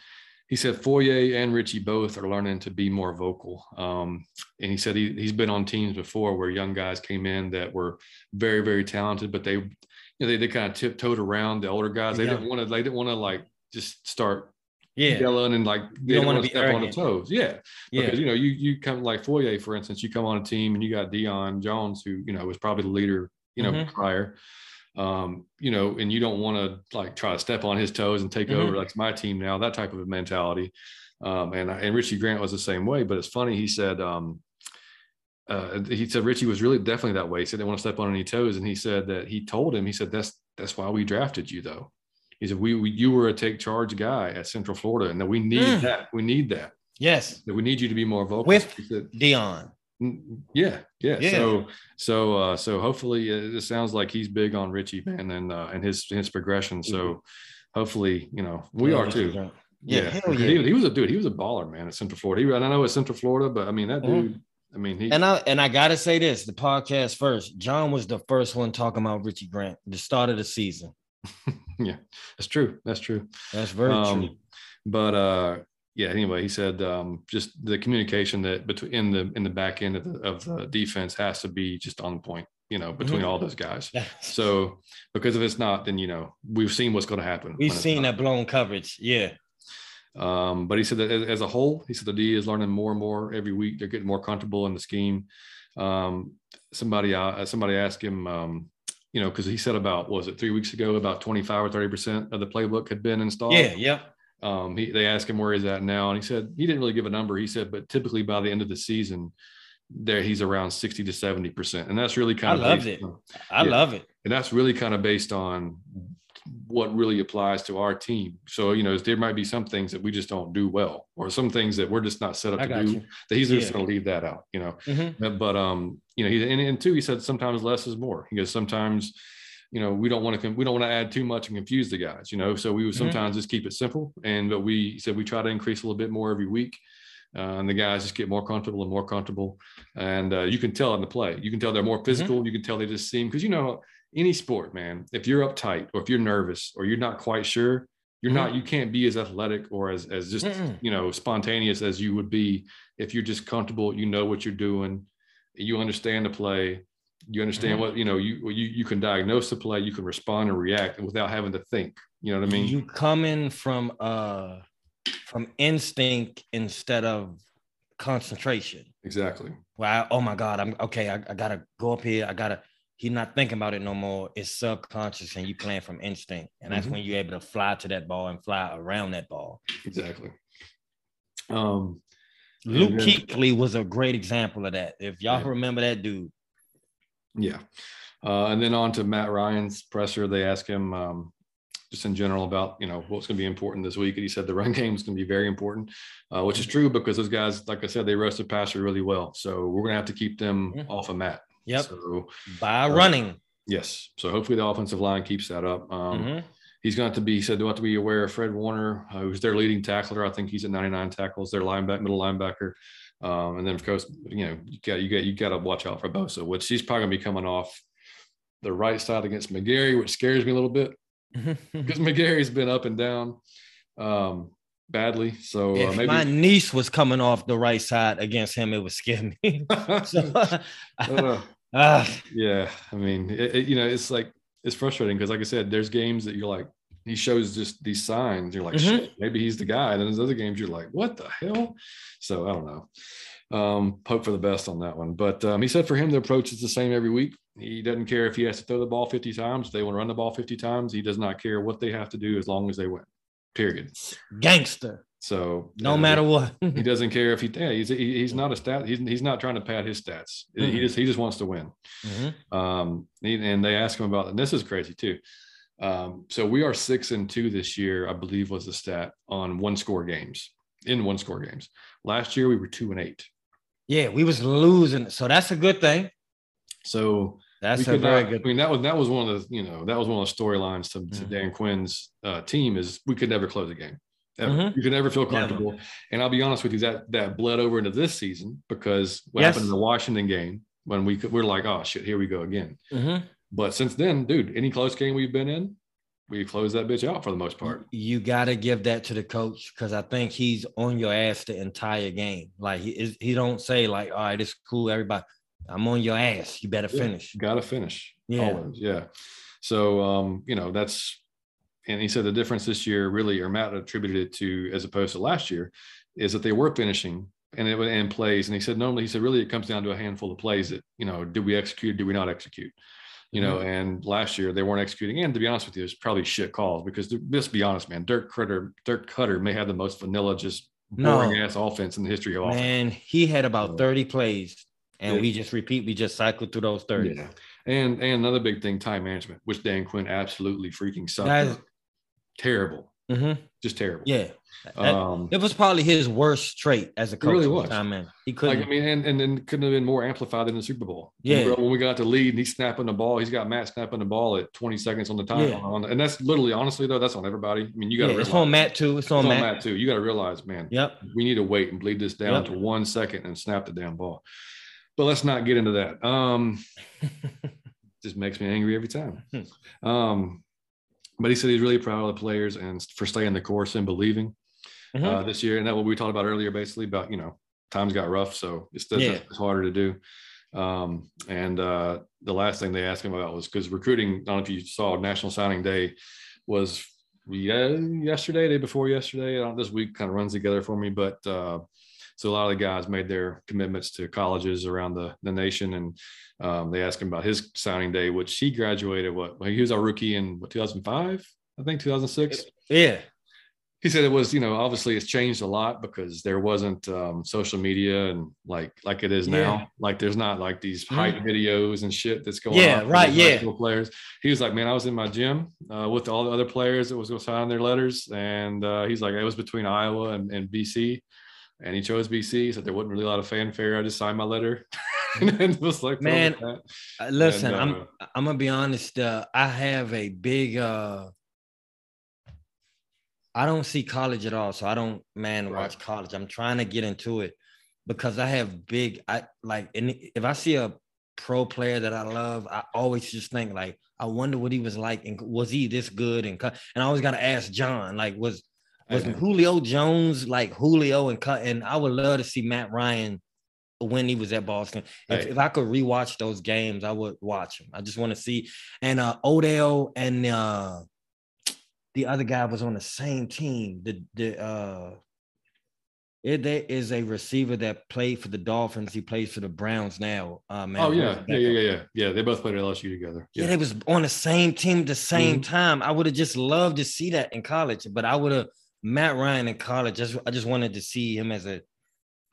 he said Foye and Richie both are learning to be more vocal. Um, and he said he, he's been on teams before where young guys came in that were very, very talented, but they, you know, they, they kind of tiptoed around the older guys. They Yeah. didn't want to, they didn't want to like just start Yeah, yelling and like they don't want to step on the toes. Yeah. yeah, Because you know, you you come like Foye, for instance, you come on a team and you got Deion Jones, who you know was probably the leader, you know, Mhm. prior. Um, you know, and you don't want to like try to step on his toes and take Mhm. over like my team now, that type of a mentality. Um, and and Richie Grant was the same way, but it's funny, he said um uh, he said Richie was really definitely that way. He said they want to step on any toes, and he said that he told him. He said that's that's why we drafted you, though. He said we, we you were a take charge guy at Central Florida, and that we need Mm. that. We need that. yes, That we need you to be more vocal. With- said, Deion. "Mm, yeah, yeah, Yeah. So so uh, so hopefully uh, it sounds like he's big on Richie man and uh, and his his progression. So hopefully you know we Love are too. Yeah, hell He, yeah. he was a dude. He was a baller, man, at Central Florida. He, and I know it's Central Florida, but I mean that Mhm. dude. I mean he. And I and I gotta say this: the podcast first. John was the first one talking about Richie Grant, the start of the season. yeah, that's true. That's true. That's very Um, true. But uh, yeah. Anyway, he said um, just the communication that between in the in the back end of the, of the defense has to be just on point. You know, between Mhm. all those guys. So because if it's not, then you know we've seen what's going to happen. we've seen that blown coverage. Yeah. Um, but he said that as, as a whole, he said the D is learning more and more every week. They're getting more comfortable in the scheme. Um, somebody uh, somebody asked him, um, you know, because he said about was it three weeks ago about twenty five or thirty percent of the playbook had been installed. Yeah. Yeah. Um, he, they asked him where he's at now, and he said he didn't really give a number. He said, but typically by the end of the season, there he's around sixty to seventy percent, and that's really I kind of loved based it. on- I Yeah. love it. and that's really kind of based on what really applies to our team. So you know, there might be some things that we just don't do well, or some things that we're just not set up I to do. you. That he's just going to leave that out, you know. Mhm. But, but, um, you know, he and, and two, he said sometimes less is more. He goes sometimes, you know, we don't want to we don't want to add too much and confuse the guys, you know. So we would Mhm. sometimes just keep it simple, and but we said we try to increase a little bit more every week. Uh, and the guys just get more comfortable and more comfortable, and uh, you can tell in the play. You can tell they're more physical. You can tell they just seem because you know any sport, man. If you're uptight or if you're nervous or you're not quite sure, you're not. You can't be as athletic or as as just Mm-mm. you know spontaneous as you would be if you're just comfortable. You know what you're doing. You understand the play. You understand Mhm. what you know. You you you can diagnose the play. You can respond and react without having to think. You know what I mean? you coming from uh from instinct instead of concentration. exactly. Well, I, oh my God, I'm okay. I, I gotta go up here. I gotta. He's not thinking about it no more. It's subconscious, and you playing from instinct, and that's Mhm. when you're able to fly to that ball and fly around that ball. Exactly. Um, Luke then- Kuechly was a great example of that. If y'all Yeah. remember that dude, Yeah. Uh, and then on to Matt Ryan's presser, they asked him um, just in general about, you know, what's going to be important this week. And he said the run game is going to be very important, uh, which is true because those guys, like I said, they rush the passer really well. So we're going to have to keep them Yeah. off of Matt. Yep, So, by Uh, running. yes. So hopefully the offensive line keeps that up. Um, Mhm. He's going to to be, he said, they'll have to be aware of Fred Warner, uh, who's their leading tackler. I think he's at 99 tackles, their linebacker, middle linebacker. Um, and then of course, you know, you got you got you got to watch out for Bosa, which he's probably gonna be coming off the right side against McGary, which scares me a little bit because McGary's been up and down. Um, badly. So uh, If maybe my niece was coming off the right side against him, it would scare me. so, Uh, ah, yeah, I mean, it, it- you know, it's like it's frustrating because, like I said, there's games that you're like, he shows just these signs. You're like, Mhm. shit, maybe he's the guy. And then there's other games you're like, what the hell? So I don't know. Um, hope for the best on that one. But um, he said for him, the approach is the same every week. He doesn't care if he has to throw the ball 50 times. If they want to run the ball 50 times. He does not care what they have to do as long as they win. Period. gangster, So no matter what. he doesn't care if he yeah, he's he, he's not a stat he's, he's not trying to pad his stats he Mhm. just he just wants to win Mhm. um and they ask him about and this is crazy too um so we are six and two this year i believe was the stat on one score games in one score games last year we were two and eight Yeah, we was losing, so that's a good thing. so That's a very not- good. I mean, that was that was one of the you know that was one of the storylines to, to Mhm. Dan Quinn's uh, team is we could never close a game. Mhm. You can never feel Never. comfortable. And I'll be honest with you, that that bled over into this season because what Yes. happened in the Washington game when we could, we're like, oh shit, here we go again. Mhm. But since then, dude, any close game we've been in, we close that bitch out for the most part. You got to give that to the coach because I think he's on your ass the entire game. Like he is, he don't say like, "All right, it's cool, everybody." I'm on your ass. You better Yeah. finish. Got to finish. Yeah. Always. Yeah. So, um, you know, that's, and he said the difference this year really, or Matt attributed it to, as opposed to last year, is that they were finishing and it was in plays. And he said, normally, he said, really, it comes down to a handful of plays that, you know, did we execute? Did we not execute? You know, mm-hmm. and last year they weren't executing. And to be honest with you, it's probably shit calls because let's be honest, man, Dirk Koetter, Dirk Koetter may have the most vanilla, just No. boring ass offense in the history of offense. Man, he had about 30 plays, and Yeah. we just repeat, we just cycled through those 30. Yeah. And and another big thing, time management, which Dan Quinn absolutely freaking sucked. That is- at. Terrible. Mhm. Just terrible. Yeah. That- Um, it was probably his worst trait as a coach. really was. Time man. He couldn't. I mean, and and then couldn't have been more amplified than the Super Bowl. Yeah. When we- when we got to lead and he's snapping the ball, he's got Matt snapping the ball at 20 seconds on the time. Yeah. On, and that's literally, honestly though, that's on everybody. I mean, you got to yeah, realize it's on Matt too. It's it's on, on Matt. Matt too. You got to realize, man, Yep. we need to wait and bleed this down Yep. to one second and snap the damn ball. But let's not get into that. Um, just makes me angry every time. Hmm. Um, but he said he's really proud of the players and for staying the course and believing Mhm. uh, this year. And that what we talked about earlier, basically about you know times got rough, so it's, it's, Yeah. it's harder to do. Um, and uh, the last thing they asked him about was because recruiting. I don't know if you saw National Signing Day was yeah yesterday, day before yesterday. I don't, this week kind of runs together for me, but uh, so a lot of the guys made their commitments to colleges around the, the nation, and um, they asked him about his signing day, which he graduated. What he was our rookie in what 2005, I think 2006 Yeah. he said it was you know obviously it's changed a lot because there wasn't um, social media and like like it is now like there's not like these hype videos and shit that's going Yeah, on right, these high yeah. players he was like man i was in my gym uh, with all the other players that was going to sign their letters and uh, he's like it was between iowa and, and bc and he chose bc said there wasn't really a lot of fanfare i just signed my letter and it was like Man. Uh, Listen, I'm uh, I'm gonna be honest. Uh, I have a big. uh I don't see college at all, so I don't man Right. watch college. I'm trying to get into it because I have big. I like, and if I see a pro player that I love, I always just think like, I wonder what he was like, and was he this good? And and I always got to ask John, like, was was. Julio Jones like Julio and cut? And I would love to see Matt Ryan when he was at Boston. If, Hey. if I could rewatch those games, I would watch them. I just want to see. And uh Odell and uh the other guy was on the same team. The the uh it, there is a receiver that played for the Dolphins. He plays for the Browns now. Uh, man, oh yeah yeah yeah yeah yeah yeah they both played at lsu together Yeah, they was on the same team at the same Mhm. time. I would have just loved to see that in college, but I would have Matt Ryan in college. Just I just wanted to see him as a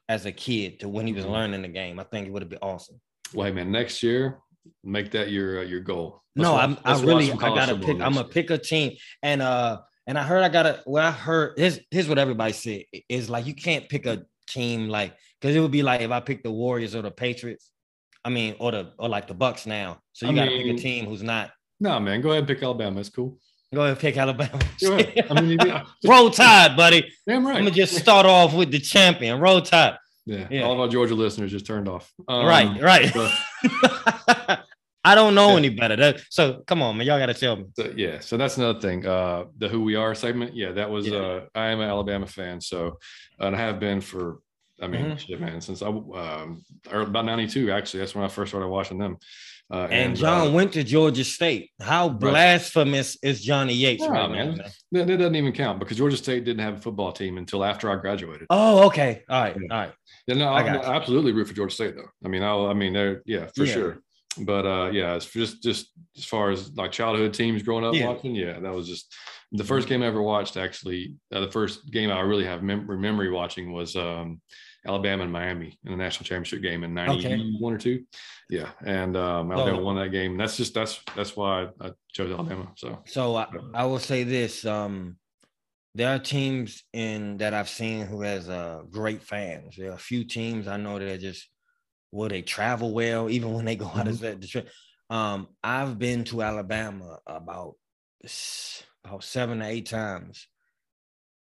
as a kid to when he was Mhm. learning the game. I think it would have been awesome. well hey man next year make that your uh, your goal Let's no, watch- I'm, I really I gotta pick. I'm gonna pick a team, and uh, and I heard I gotta. What I heard here's here's what everybody said is like you can't pick a team like because it would be like if I pick the Warriors or the Patriots. I mean, or the or like the Bucks now. So you I gotta mean- pick a team who's not. No, man, go ahead and pick Alabama. It's cool. Go ahead and pick Alabama. Ahead. I mean, just- Roll Tide, buddy. damn right. I'm gonna just start off with the champion. Roll Tide. yeah, yeah. all of our Georgia listeners just turned off. Um, right, right. but- I don't know yeah. any better. That, so come on, man, y'all got to tell me. So, yeah, so that's another thing. Uh, the who we are segment. Yeah, that was. Yeah. Uh, I am an Alabama fan, so and I have been for. I mean, mm-hmm. shit, man, since I um, about '92. Actually, that's when I first started watching them. Uh, and, and, John uh, went to Georgia State. How right. blasphemous is Johnny Yates? Yeah, right man. That, that, doesn't even count because Georgia State didn't have a football team until after I graduated. Oh, okay. All right. Yeah. All right. Yeah, no, I, I absolutely root for Georgia State though. I mean, I, I mean, they're yeah, for yeah. sure. But uh, yeah, it's just just as far as like childhood teams growing up yeah. watching, yeah, that was just the first game I ever watched. Actually, uh, the first game I really have mem- memory watching was um, Alabama and Miami in the national championship game in '91 okay. or two. Yeah, and um, Alabama so, won that game. That's just that's that's why I chose Alabama. So, so I, I will say this: um, there are teams in that I've seen who has uh, great fans. There are a few teams I know that just will they travel well, even when they go out mm-hmm. of the trip. Um, I've been to Alabama about about seven to eight times.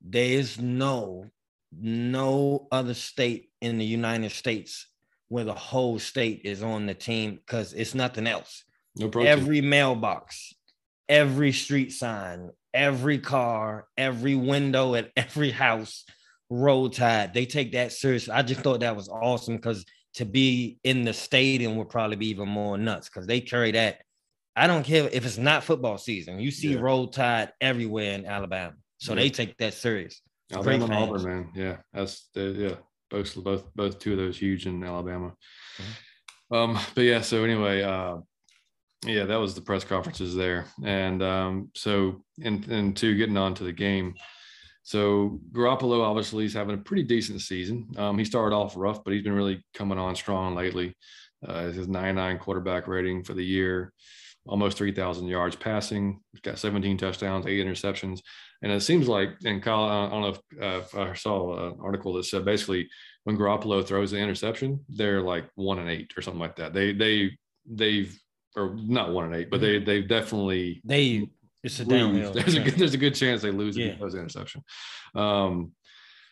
There is no no other state in the United States where the whole state is on the team because it's nothing else. No. Every mailbox, every street sign, every car, every window at every house, roll tide. They take that serious. I just thought that was awesome because to be in the stadium would probably be even more nuts because they carry that. I don't care if it's not football season. You see yeah. roll tide everywhere in Alabama. So yeah. they take that serious. Alabama and Auburn, man. Yeah, that's yeah. Both both both two of those huge in Alabama. Mm-hmm. Um, but yeah, so anyway, uh, yeah, that was the press conferences there, and um, so and and to getting on to the game. So Garoppolo obviously is having a pretty decent season. Um, he started off rough, but he's been really coming on strong lately. Uh, his 99 quarterback rating for the year, almost 3,000 yards passing. He's got 17 touchdowns, eight interceptions. And it seems like, and Kyle, I don't know if, uh, if I saw an article that said basically when Garoppolo throws the interception, they're like one and eight or something like that. They they they've or not one and eight, but they they definitely they it's a downhill. There's a good, there's a good chance they lose yeah. of interception. Um,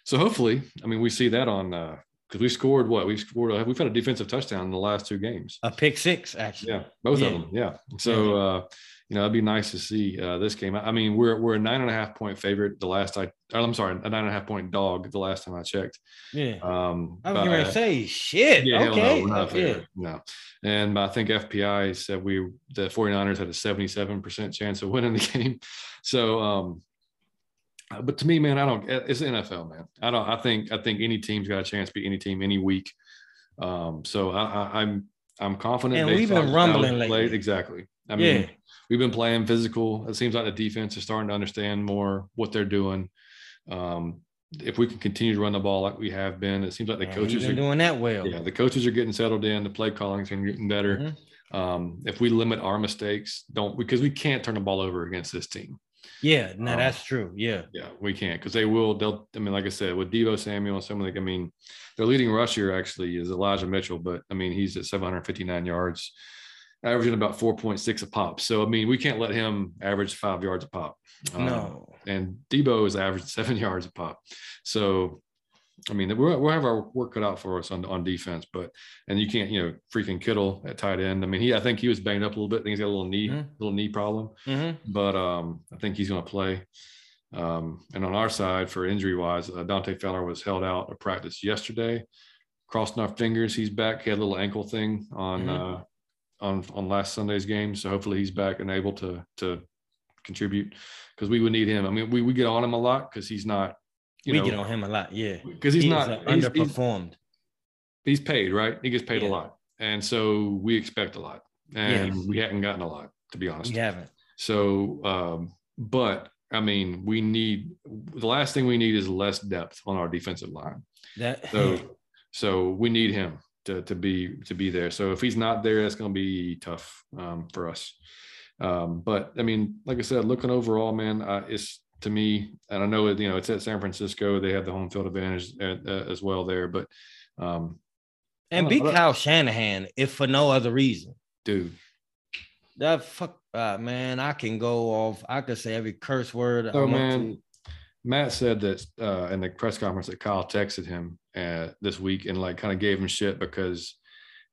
so hopefully, I mean, we see that on uh, because we scored what we scored. We've had a defensive touchdown in the last two games. A pick six, actually. Yeah, both yeah. of them. Yeah. So uh, you know, it'd be nice to see uh, this game. I mean, we're we're a nine and a half point favorite. The last I, I'm sorry, a nine and a half point dog. The last time I checked. Yeah. Um, I was going to say shit. Yeah, okay. No, yeah. no, and I think FPI said we the 49ers had a 77 percent chance of winning the game. So, um, but to me, man, I don't. It's the NFL, man. I don't. I think I think any team's got a chance to beat any team any week. Um, so I, I, I'm I'm confident. And we've been rumbling lately. Exactly. I mean, yeah. we've been playing physical. It seems like the defense is starting to understand more what they're doing. Um, if we can continue to run the ball like we have been, it seems like the coaches are doing that well. Yeah, the coaches are getting settled in. The play callings are getting better. Mm-hmm. Um, if we limit our mistakes, don't because we can't turn the ball over against this team. Yeah, no, um, that's true. Yeah, yeah, we can't because they will. They'll. I mean, like I said, with Deebo Samuel and some of the. I mean, their leading rusher actually is Elijah Mitchell, but I mean, he's at 759 yards averaging about 4.6 a pop. So, I mean, we can't let him average five yards a pop. Um, no. And Deebo is averaging seven yards a pop. So, I mean, we'll, we'll have our work cut out for us on, on defense, but, and you can't, you know, freaking Kittle at tight end. I mean, he, I think he was banged up a little bit. I think he's got a little knee, mm-hmm. little knee problem, mm-hmm. but um, I think he's going to play. Um, and on our side, for injury wise, uh, Dante Fowler was held out of practice yesterday. Crossing our fingers, he's back. He had a little ankle thing on mm-hmm. uh, on on last Sunday's game. So hopefully he's back and able to to contribute because we would need him. I mean, we, we get on him a lot because he's not. We know, get on him a lot, yeah. Because he's, he's, not he's, underperformed. He's, he's, paid, right? He gets paid yeah. a lot, and so we expect a lot, and yes. we haven't gotten a lot, to be honest. We haven't. So, um, but I mean, we need the last thing we need is less depth on our defensive line. That so so we need him to, to be to be there. So if he's not there, that's going to be tough um, for us. Um, but I mean, like I said, looking overall, man, uh, it's to me, and I know you know it's at San Francisco. They have the home field advantage at, uh, as well there, but um, and beat Kyle Shanahan if for no other reason, dude. That fuck, uh, man, I can go off. I could say every curse word. Oh man, to. Matt said that uh, in the press conference that Kyle texted him uh, this week and like kind of gave him shit because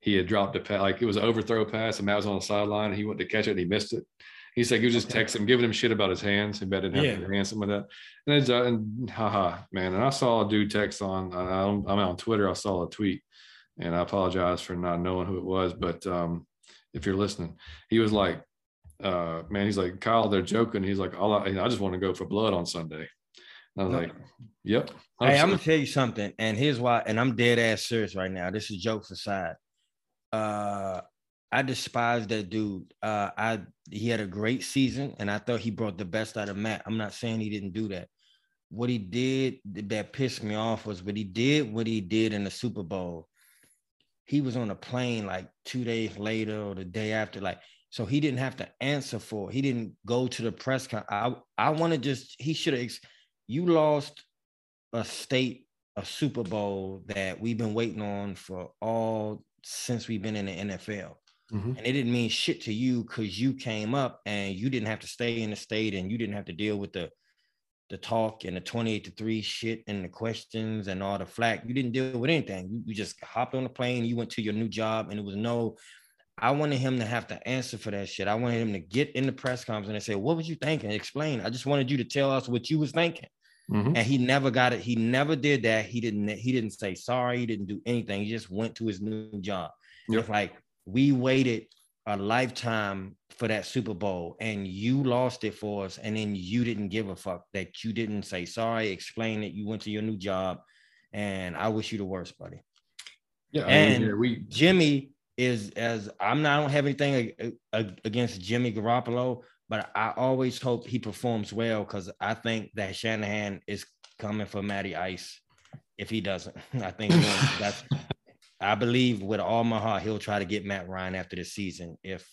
he had dropped a pass, like it was an overthrow pass, and Matt was on the sideline, and he went to catch it, and he missed it. He said he was just Okay. texting him, giving him shit about his hands. He bet didn't have Yeah. hands, something like that. And it's uh, and haha, man. And I saw a dude text on, I- I'm, I'm on Twitter. I saw a tweet, and I apologize for not knowing who it was, but um, if you're listening, he was like, uh, man, he's like Kyle, they're joking. He's like, all I, I just want to go for blood on Sunday. And I was like, yep. Hey, I'm gonna tell you something, and here's why. And I'm dead ass serious right now. This is jokes aside. Uh, I despise that dude. Uh, I he had a great season, and I thought he brought the best out of Matt. I'm not saying he didn't do that. What he did that pissed me off was what he did. What he did in the Super Bowl. He was on a plane like two days later or the day after, like so he didn't have to answer for. it. He didn't go to the press con. I I want to just he should have. You lost a state a Super Bowl that we've been waiting on for all since we've been in the NFL. Mhm. And it didn't mean shit to you because you came up and you didn't have to stay in the state and you didn't have to deal with the the talk and the 28 to 3 shit and the questions and all the flack. You didn't deal with anything. You, you just hopped on the plane, you went to your new job, and it was no. I wanted him to have to answer for that shit. I wanted him to get in the press conference and say, What was you thinking? Explain. I just wanted you to tell us what you was thinking Mhm. and he never got it. He never did that. He didn't. He didn't say sorry. He didn't do anything. He just went to his new job. Yep. It's like we waited a lifetime for that Super Bowl, and you lost it for us, and then you didn't give a fuck that you didn't say sorry, explain it. you went to your new job, and I wish you the worst, buddy. Yeah, I mean, And- we Jimmy is as I'm not. I don't have anything ag- ag- against Jimmy Garoppolo, but I always hope he performs well because I think that Shanahan is coming for Matty Ice. If he doesn't, I think that's. I believe with all my heart he'll try to get Matt Ryan after the season. If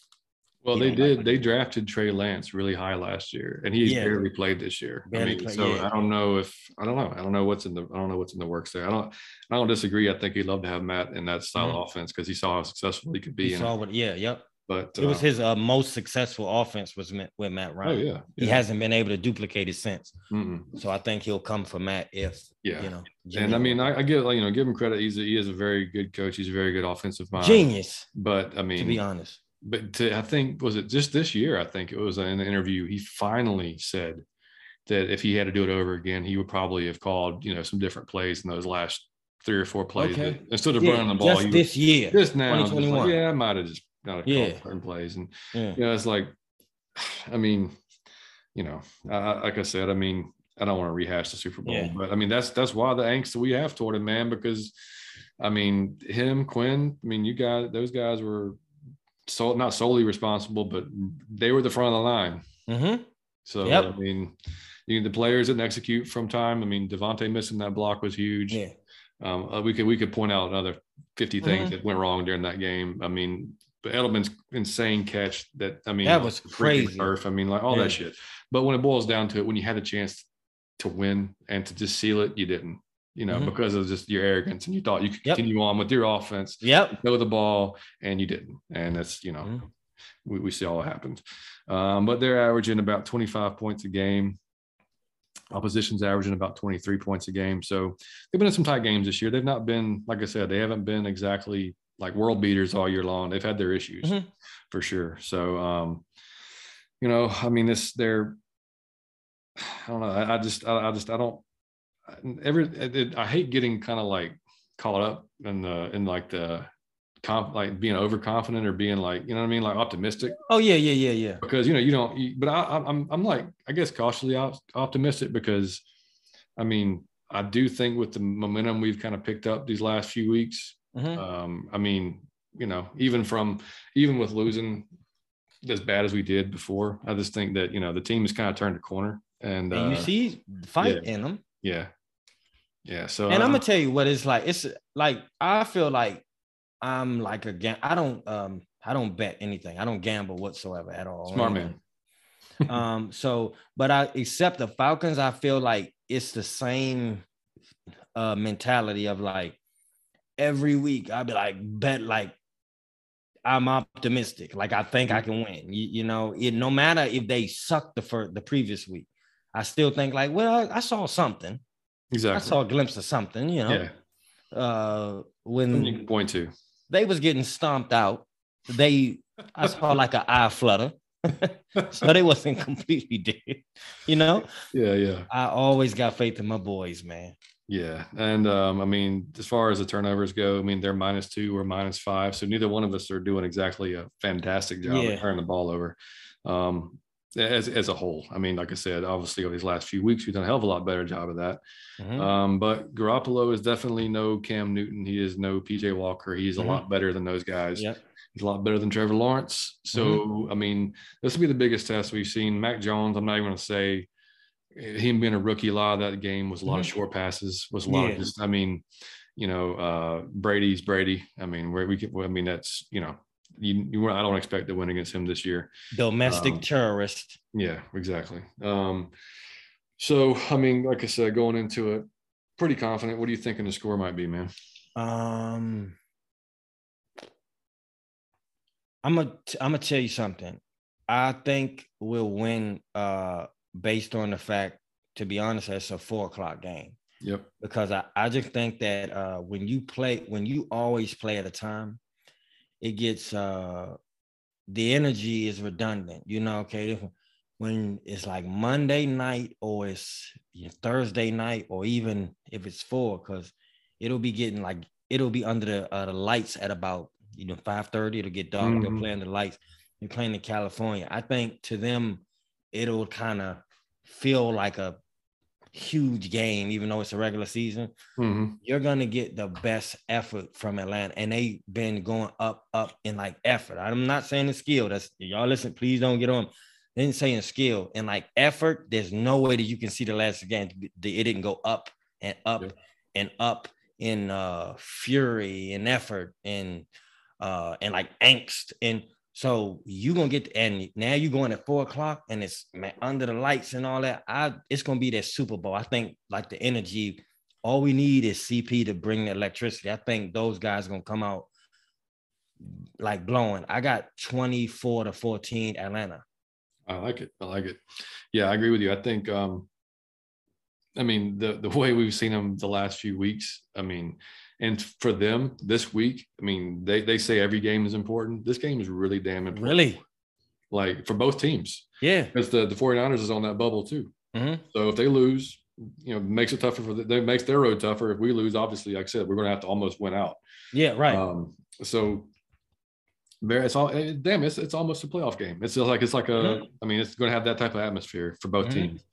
Well, they don't like did. They drafted Trey Lance really high last year, and he's Yeah. barely played this year. I mean, played, so yeah. I don't know if I don't know. I don't know what's in the I don't know what's in the works there. I don't I don't disagree. I think he'd love to have Matt in that style mm-hmm. of offense because he saw how successful he could be. he saw what, yeah, yep. But It was uh, his uh, most successful offense was with Matt Ryan. oh Ryan. yeah, He hasn't been able to duplicate it since. Mm-mm. So I think he'll come for Matt if yeah. you know. and I mean, I, I give like, you know give him credit. He's a, he is a very good coach. He's a very good offensive mind. genius But I mean, to be honest. but to, I think was it just this year? I think it was in the interview. He finally said that if he had to do it over again, he would probably have called you know some different plays in those last three or four plays Okay. instead of Yeah, running the ball. just this year. just now, just like, yeah, I might have just not have Yeah. certain plays, and Yeah. you know, it's like, I mean, you know, I, like I said, I mean, I don't want to rehash the Super Bowl, Yeah. but I mean that's that's why the angst that we have toward him, man, because I mean, him, Quinn, I mean, you guys, those guys were so not solely responsible, but they were the front of the line. Mm-hmm. So Yep. I mean, you the players didn't execute from time. I mean, Devonta missing that block was huge. Yeah. Um, uh, we could we could point out another 50 things Mhm. that went wrong during that game. I mean, but Edelman's insane catch that I mean That was crazy. Turf. I mean, like all Yeah. that shit. But when it boils down to it, when you had a chance to win and to just seal it, you didn't. You know, Mhm. because of just your arrogance, and you thought you could Yep. continue on with your offense, Yep. throw the ball, and you didn't. And that's you know, Mhm. we, we see all that happens. Um, but they're averaging about 25 points a game. Opposition's averaging about 23 points a game. So they've been in some tight games this year. They've not been, like I said, they haven't been exactly like world beaters all year long. They've had their issues Mhm. for sure. So, um, you know, I mean, this, they're, I don't know. I, I just, I, I just, I don't, every, it, it- I hate getting kind of like caught up in the, in like the, comp, like being overconfident or being like, you know what I mean? Like optimistic Oh yeah, yeah, yeah, yeah. because you know you don't you, but I, I'm- I'm I'm like I guess cautiously op- optimistic because I mean I do think with the momentum we've kind of picked up these last few weeks Mhm. um I mean you know even from even with losing as bad as we did before I just think that you know the team has kind of turned a corner and and you uh, see the fight in them. yeah yeah so And I'm gonna tell you what it's like. It's like I feel like I'm like a gam- I don't um I don't bet anything. I don't gamble whatsoever at all. smart man um so but i except the falcons i feel like it's the same uh mentality of like every week i'll be like bet like i'm optimistic like i think i can win you, you know it, no matter if they suck the first the previous week i still think like well i saw something Exactly. i saw a glimpse of something you know yeah uh Something you when can point to they was getting stomped out. They I saw like an eye flutter. so they wasn't completely dead, you know. Yeah, yeah. I always got faith in my boys, man. Yeah, and um, I mean, as far as the turnovers go, I mean, they're minus two or minus five, so neither one of us are doing exactly a fantastic job Yeah. of turning the ball over. Um, as as a whole, I mean, like I said, obviously over these last few weeks, we've done a hell of a lot better job of that. Mhm. Um, but Garoppolo is definitely no Cam Newton. He is no PJ Walker. He's Mhm. a lot better than those guys. Yep. He's a lot better than Trevor Lawrence. So, Mm-hmm. I mean, this will be the biggest test we've seen. Mac Jones, I'm not even going to say him being a rookie. A lot of that game was a lot of short passes, was a lot Mm-hmm. Yeah. of just, I mean, you know, uh, Brady's Brady. I mean, where we can, I mean, that's, you know, you, you I don't expect to win against him this year. Domestic Um, terrorist. Yeah, exactly. Um, so, I mean, like I said, going into it, pretty confident. What do you thinking the score might be, man? Um, I'm gonna I'm gonna tell you something. I think we'll win uh based on the fact, to be honest, that's a four o'clock game Yep. because I, I just think that uh when you play when you always play at a time, it gets uh the energy is redundant, you know, okay. When it's like Monday night or it's you know, Thursday night or even if it's four, because it'll be getting like it'll be under the uh, the lights at about you know 5:30. It'll get dark. They're Mhm. playing the lights. You're playing in California. I think to them, it'll kind of feel like a huge game, even though it's a regular season. hmm You're gonna get the best effort from Atlanta, and they've been going up, up in like effort. I'm not saying the skill. That's y'all listen. Please don't get on. They didn't say in skill and like effort. There's no way that you can see the last game. It didn't go up and up Yep. and up in uh fury and effort and uh and like angst and so you gonna get and now you're going at four o'clock and it's man, under the lights and all that i it's gonna be that super bowl i think like the energy all we need is cp to bring the electricity i think those guys gonna come out like blowing i got 24 to 14 atlanta I like it. I like it. Yeah, I agree with you. I think um I mean the the way we've seen them the last few weeks, I mean, and for them this week, I mean, they they say every game is important. This game is really damn important. really Like for both teams. yeah Because the, the 49ers is on that bubble too. Mhm. So if they lose, you know, makes it tougher for the, they makes their road tougher. If we lose, obviously, like I said, we're gonna have to almost win out. yeah right Um, so it's all damn. It's it's almost a playoff game. It's just like it's like a. Mhm. I mean, it's going to have that type of atmosphere for both Mhm. teams.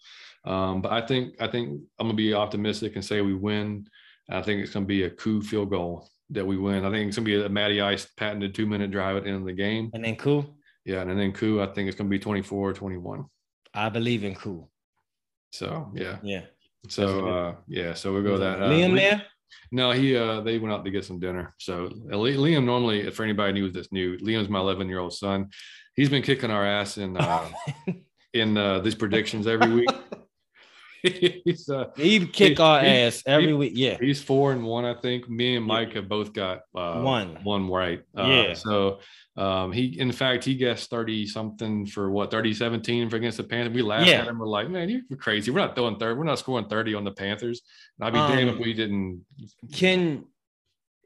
Um, but I think I think I'm gonna be optimistic and say we win. I think it's gonna be a coup field goal that we win. I think it's gonna be a Matty Ice patented two minute drive at the end of the game. and then cool Yeah, and then coup. I think it's gonna be 24 or 21. i believe in cool So yeah. yeah So uh, yeah. So we'll go that. Uh, liam there No, he uh they went out to get some dinner. So uh, Liam normally, for anybody new that's new, Liam's my 11 year old son. He's been kicking our ass in uh in uh these predictions every week. he's uh he kick he- our he- ass every he- week yeah he's four and one, I think. Me and Yeah. Mike have both got uh One. one right. Uh, Yeah. So um he in fact he guessed 30 something for what 30 17 for against the Panthers. We laughed Yeah. at him. We're like, man, you're crazy. We're not throwing third, we're not scoring 30 on the Panthers. And I'd be damned if Um, we didn't Can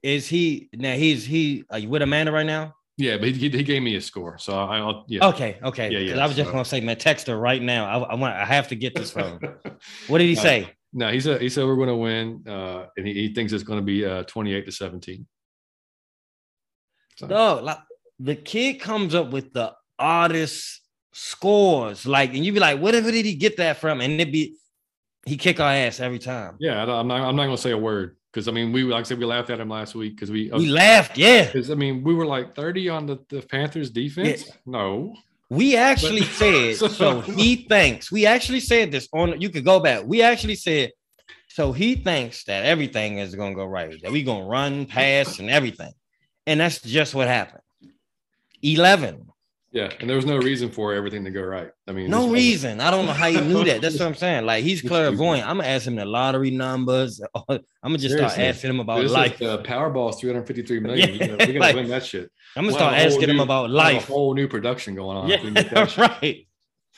is he now? He's he are you with Amanda right now? Yeah, but he, he, gave me a score, so I- I'll yeah. Okay, okay. Yeah, yeah, I was just so- gonna say, man, text her right now. I, I want I have to get this from. him. What did he Uh, say? no, he said he said we're going to win, uh, and he, he thinks it's going to be uh, twenty-eight to seventeen. So, No, like the kid comes up with the oddest scores, like, and you be like, whatever did he get that from? And it be he kick our ass every time. yeah, I'm not I'm not going to say a word because I mean we like I said we laughed at him last week because we uh, We laughed, yeah. because I mean we were like thirty on the, the Panthers defense. No, We actually said So- so. He thinks we actually said this on. You could go back. We actually said so. He thinks that everything is gonna go right. That we gonna run, pass, and everything, and that's just what happened. Eleven. Yeah, and there was no reason for everything to go right. I mean, No reason. I don't know how you knew that. That's what I'm saying. Like he's clairvoyant. I'm gonna ask him the lottery numbers. I'm gonna just start asking him about This life. is, uh, Powerball is 353 million. we Yeah, gotta, we gotta like- win that shit. I'm gonna We'll start have a whole asking him about life. A whole new production going on. if we get that Yeah, right.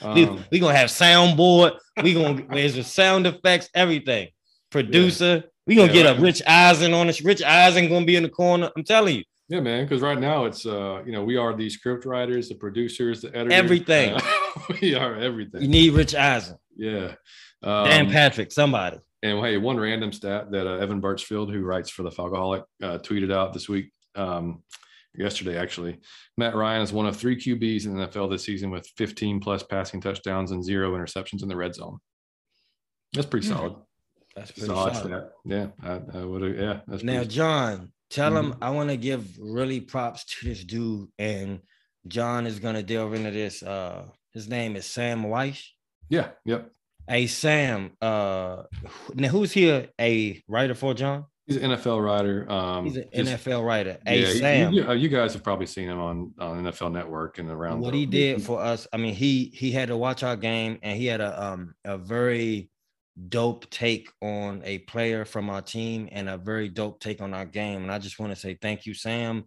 Um, We, we gonna have soundboard. We gonna there's the sound effects, everything. Producer. We gonna Yeah, get right. a Rich Eisen on us. Rich Eisen gonna be in the corner. I'm telling you, Yeah, man. Because right now it's uh, you know, we are the script writers, the producers, the editors. Everything. Uh, we are everything. You need Rich Eisen. Yeah. Um, Dan Patrick, somebody. And hey, one random stat that uh, Evan Birchfield, who writes for the Falcoholic, uh, tweeted out this week, um, yesterday actually. Matt Ryan is one of three QBs in the NFL this season with 15 plus passing touchdowns and zero interceptions in the red zone. That's pretty solid. That's pretty solid. solid. Yeah, I, I would. Yeah. That's now, John, tell mm-hmm. him I want to give really props to this dude, and John is going to delve into this. Uh, his name is Sam Wyche. Yeah. Yep. Hey Sam, uh, now who's here? A writer for John? He's an NFL writer. Um, He's an NFL writer. Hey yeah, Sam, you, you, guys have probably seen him on on NFL Network and around. What the, he did for us, I mean, he he had to watch our game, and he had a um a very dope take on a player from our team and a very dope take on our game. And I just want to say thank you, Sam,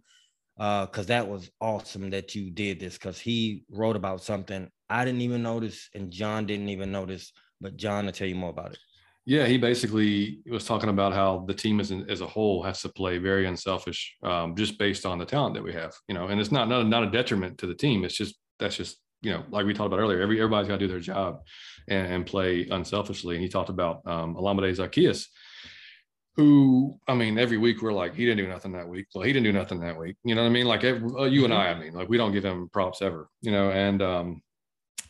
because uh, that was awesome that you did this. Because he wrote about something I didn't even notice, and John didn't even notice but John will tell you more about it. Yeah, he basically was talking about how the team as, as a whole has to play very unselfish, um, just based on the talent that we have. You know, and it's not not, not a detriment to the team. It's just that's just you know, like we talked about earlier. Every everybody's got to do their job and, and, play unselfishly. And he talked about um, Olamide Zaccheaus, who I mean, every week we're like, he didn't do nothing that week. Well, he didn't do nothing that week. You know what I mean? Like every, uh, you and I, I mean, like we don't give him props ever. You know, and um,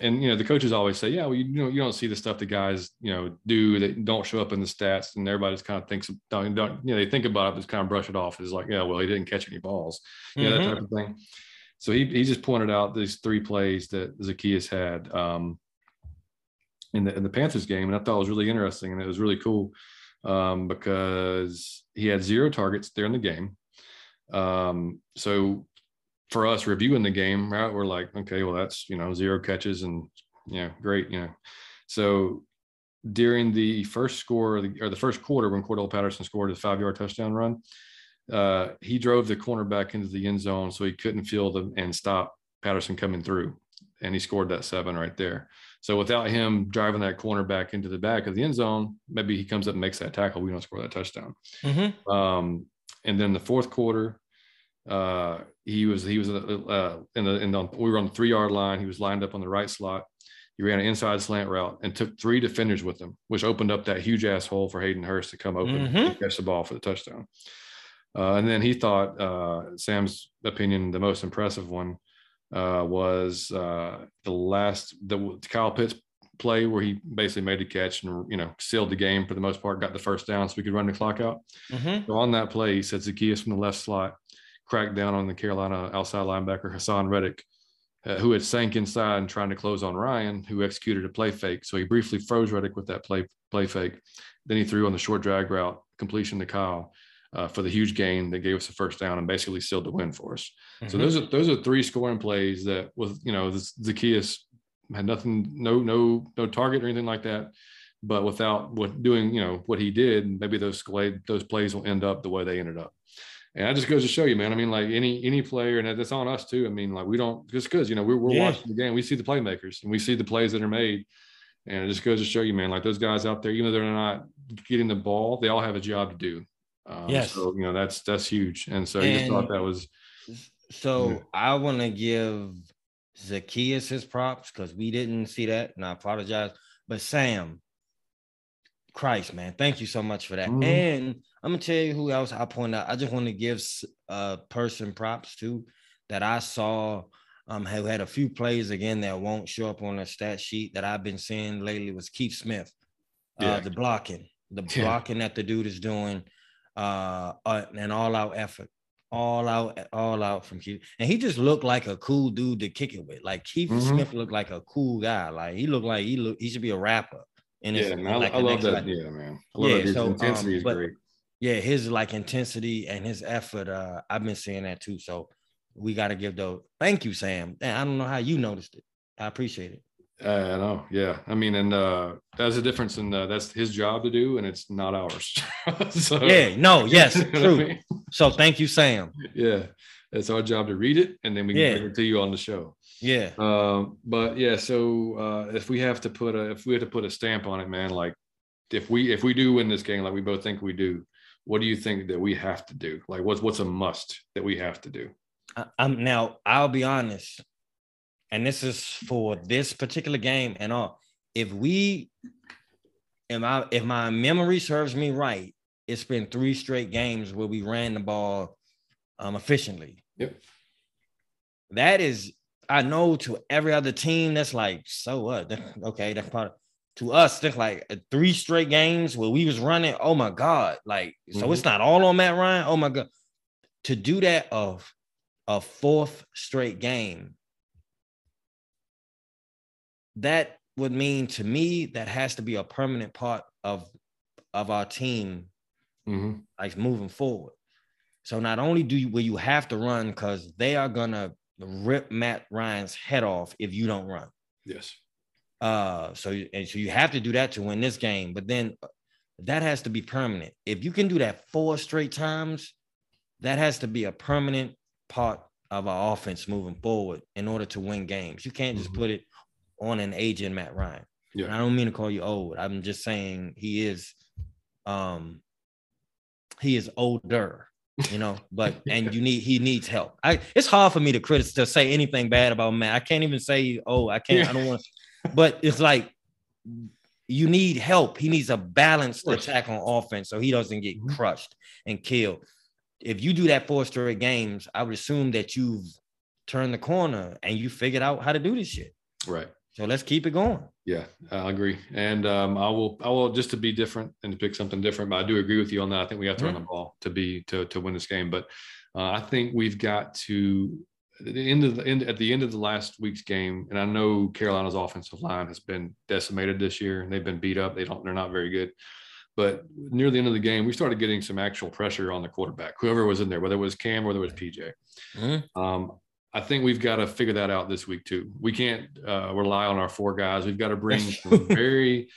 and you know the coaches always say, yeah, well, you, you know, you don't see the stuff the guys you know do that don't show up in the stats, and everybody just kind of thinks don't, don't you know they think about it, just kind of brush it off. It's like, yeah, well, he didn't catch any balls, you know, mm-hmm. that type of thing. So he he just pointed out these three plays that Zaccheaus had um, in the in the Panthers game, and I thought it was really interesting, and it was really cool um, because he had zero targets there in the game. Um, so for us reviewing the game, right, we're like, okay, well, that's you know zero catches and yeah, great, you know. So during the first score or the, or the first quarter when Cordarrelle Patterson scored his five yard touchdown run, uh, he drove the cornerback into the end zone so he couldn't feel them and stop Patterson coming through, and he scored that seven right there. So without him driving that cornerback into the back of the end zone, maybe he comes up and makes that tackle. We don't score that touchdown. Mm-hmm. Um, and then the fourth quarter, uh, he was he was uh, uh, in the in the we were on the three yard line. He was lined up on the right slot. He ran an inside slant route and took three defenders with him, which opened up that huge ass hole for Hayden Hurst to come open mm-hmm. and catch the ball for the touchdown. Uh, and then he thought uh, Sam's opinion, the most impressive one, uh, was uh, the last the Kyle Pitts play where he basically made a catch and you know sealed the game for the most part, got the first down so we could run the clock out. Mm-hmm. So on that play, he said Zaccheaus from the left slot cracked down on the Carolina outside linebacker Haason Reddick, uh, who had sank inside and trying to close on Ryan, who executed a play fake. So he briefly froze Reddick with that play play fake. Then he threw on the short drag route completion to Kyle uh, for the huge gain that gave us the first down and basically sealed the win for us. Mm-hmm. So those are those are three scoring plays that was you know Zaccheaus had nothing, no no no target or anything like that. But without what doing, you know what he did, maybe those those plays will end up the way they ended up and that just goes to show you, man. I mean, like any any player, and that's on us too. I mean, like we don't just because you know we're, we're yeah. watching the game, we see the playmakers and we see the plays that are made, and it just goes to show you, man. Like those guys out there, even though they're not getting the ball, they all have a job to do. Um, yes. So you know that's that's huge, and so you just thought that was. So yeah. I want to give Zaccheaus his props because we didn't see that, and I apologize. But Sam, Christ, man, thank you so much for that, mm-hmm. and I'm gonna tell you who else I point out. I just want to give a person props to that I saw um who had a few plays again that won't show up on the stat sheet that I've been seeing lately was Keith Smith. Uh, yeah. The blocking, the yeah. blocking that the dude is doing, uh, uh, an all out effort, all out, all out from Keith. And he just looked like a cool dude to kick it with. Like Keith mm-hmm. Smith looked like a cool guy. Like he looked like he look he should be a rapper. And yeah, man, like I, love that. yeah, man. I love yeah, that. So, intensity um, is but, great yeah, his like intensity and his effort. Uh, I've been seeing that too. So we got to give those. Thank you, Sam. And I don't know how you noticed it. I appreciate it. Uh, I know. Yeah. I mean, and uh, that's a difference in uh, that's his job to do, and it's not ours. so, yeah. No. Yes. True. I mean? So thank you, Sam. Yeah, it's our job to read it, and then we can yeah. bring it to you on the show. Yeah. Um, but yeah, so uh, if we have to put a if we have to put a stamp on it, man, like if we if we do win this game, like we both think we do, what do you think that we have to do? Like, what's what's a must that we have to do? I, I'm now. I'll be honest, and this is for this particular game and all. If we, if I, if my memory serves me right, it's been three straight games where we ran the ball um, efficiently. Yep. That is, I know to every other team, that's like, so what? That- okay, that's part of, to us, that's like uh, three straight games where we was running. Oh my God. Like, so Mhm. it's not all on Matt Ryan. Oh my God. To do that of a fourth straight game, that would mean to me that has to be a permanent part of of our team hmm like moving forward. So not only do you will you have to run because they are gonna rip Matt Ryan's head off if you don't run. Yes. Uh, so and so you have to do that to win this game, but then uh, that has to be permanent. If you can do that four straight times, that has to be a permanent part of our offense moving forward in order to win games. You can't just Mhm. put it on an aging Matt Ryan. Yeah. And I don't mean to call you old. I'm just saying he is um he is older, you know, but and you need he needs help. I it's hard for me to criticize to say anything bad about Matt. I can't even say, oh, I can't, I don't want but it's like you need help. He needs a balanced attack on offense so he doesn't get Mhm. crushed and killed. If you do that four straight games, I would assume that you've turned the corner and you figured out how to do this shit. Right. So let's keep it going. Yeah, I agree. And um, I will, I will just to be different and to pick something different. But I do agree with you on that. I think we have to run the ball to be to to win this game. But uh, I think we've got to at the end of the end at the end of the last week's game. And I know Carolina's offensive line has been decimated this year, and they've been beat up. They don't, they're not very good. But near the end of the game, we started getting some actual pressure on the quarterback, whoever was in there, whether it was Cam or whether it was PJ. Mhm. Um, I think we've got to figure that out this week too. We can't uh, rely on our four guys. We've got to bring some very.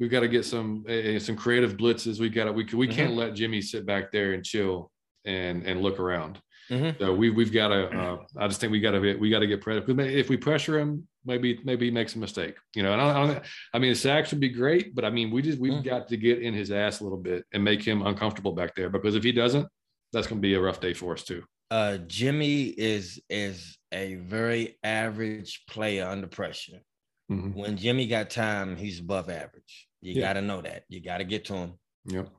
We've got to get some uh, some creative blitzes. We got to we we can't let Jimmy sit back there and chill and and look around. Mhm. So we we've got to. Uh, I just think we got to we got to get pressure. If we pressure him, maybe maybe he makes a mistake. You know, and I, I, I mean, sacks would be great, but I mean, we just we've Mm. got to get in his ass a little bit and make him uncomfortable back there because if he doesn't, that's going to be a rough day for us too. Uh, Jimmy is is a very average player under pressure. Mhm. When Jimmy got time, he's above average. You Yeah. got to know that. You got to get to him. Yep.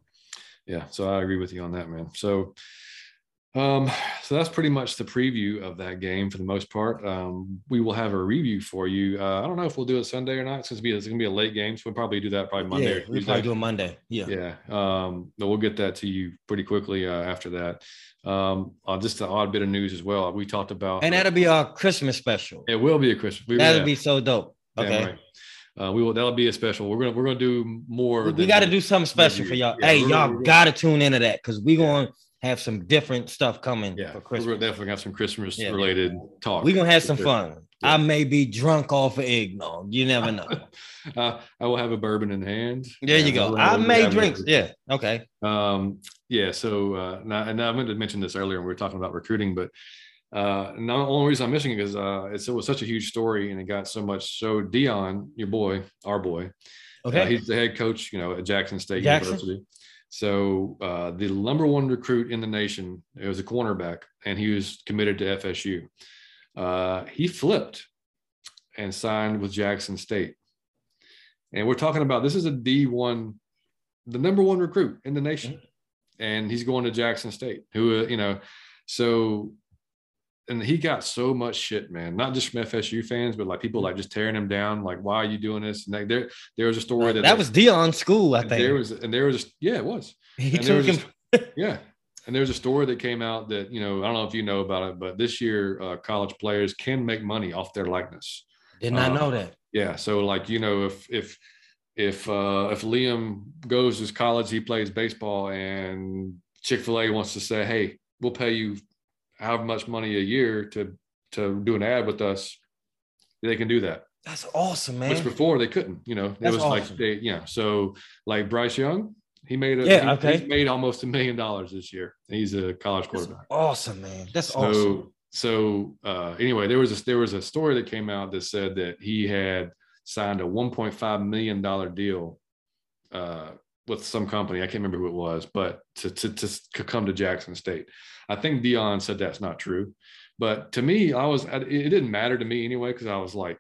Yeah. So I agree with you on that, man. So, um, so that's pretty much the preview of that game for the most part. Um, we will have a review for you. Uh, I don't know if we'll do it Sunday or not. It's gonna be it's gonna be a late game, so we'll probably do that probably Monday. yeah, or we Tuesday. probably do it Monday. Yeah. Yeah. Um, but we'll get that to you pretty quickly uh, after that. Um, uh, just an odd bit of news as well. We talked about And that'll be our Christmas special. it will be a Christmas. We, That'll be so dope. Okay. right. Uh, we will. That'll be a special. We're gonna we're gonna do more. We, got to do something special for y'all. Yeah, hey, y'all got to tune into that because we're Yeah. going have some different stuff coming Yeah, for Christmas. we're definitely have some Christmas Yeah. related talk. We're going to have some fun. Yeah. I may be drunk off of eggnog. You never know. uh, I will have a bourbon in hand. There you go. I may drink. Yeah. Okay. Um, yeah. So, uh, now, and I meant to mention this earlier when we were talking about recruiting, but uh, the only reason I'm missing it is uh, it's, it was such a huge story and it got so much. So Deion, your boy, our boy, Okay. uh, he's the head coach, you know, at Jackson State Jackson? University. So uh, the number one recruit in the nation, it was a cornerback, and he was committed to FSU. Uh, he flipped and signed with Jackson State. And we're talking about this is a D1, the number one recruit in the nation. And he's going to Jackson State, who, uh, you know, so, and he got so much shit, man, not just from FSU fans, but like people like just tearing him down. Like, why are you doing this? And like, there, there was a story that that was Deion's school, I think. there was, and there was, yeah, it was. he and there took was him. a- yeah. And there's a story that came out that, you know, I don't know if you know about it, but this year, uh, college players can make money off their likeness. Did not uh, know that. Yeah. So like, you know, if if if uh if Liam goes to college, he plays baseball and Chick-fil-A wants to say, Hey, we'll pay you however much money a year to to do an ad with us, they can do that. That's awesome, man. Which before they couldn't, you know, it That's was awesome. like they yeah. So like Bryce Young, he made a Yeah, he- okay. he's made almost a million dollars this year. He's a college That's quarterback. awesome, man. That's So awesome. so uh, anyway, there was a there was a story that came out that said that he had signed a 1.5 million dollar deal uh, with some company. I can't remember who it was, but to to to come to Jackson State. I think Deion said that's not true, but to me, I was it didn't matter to me anyway because I was like,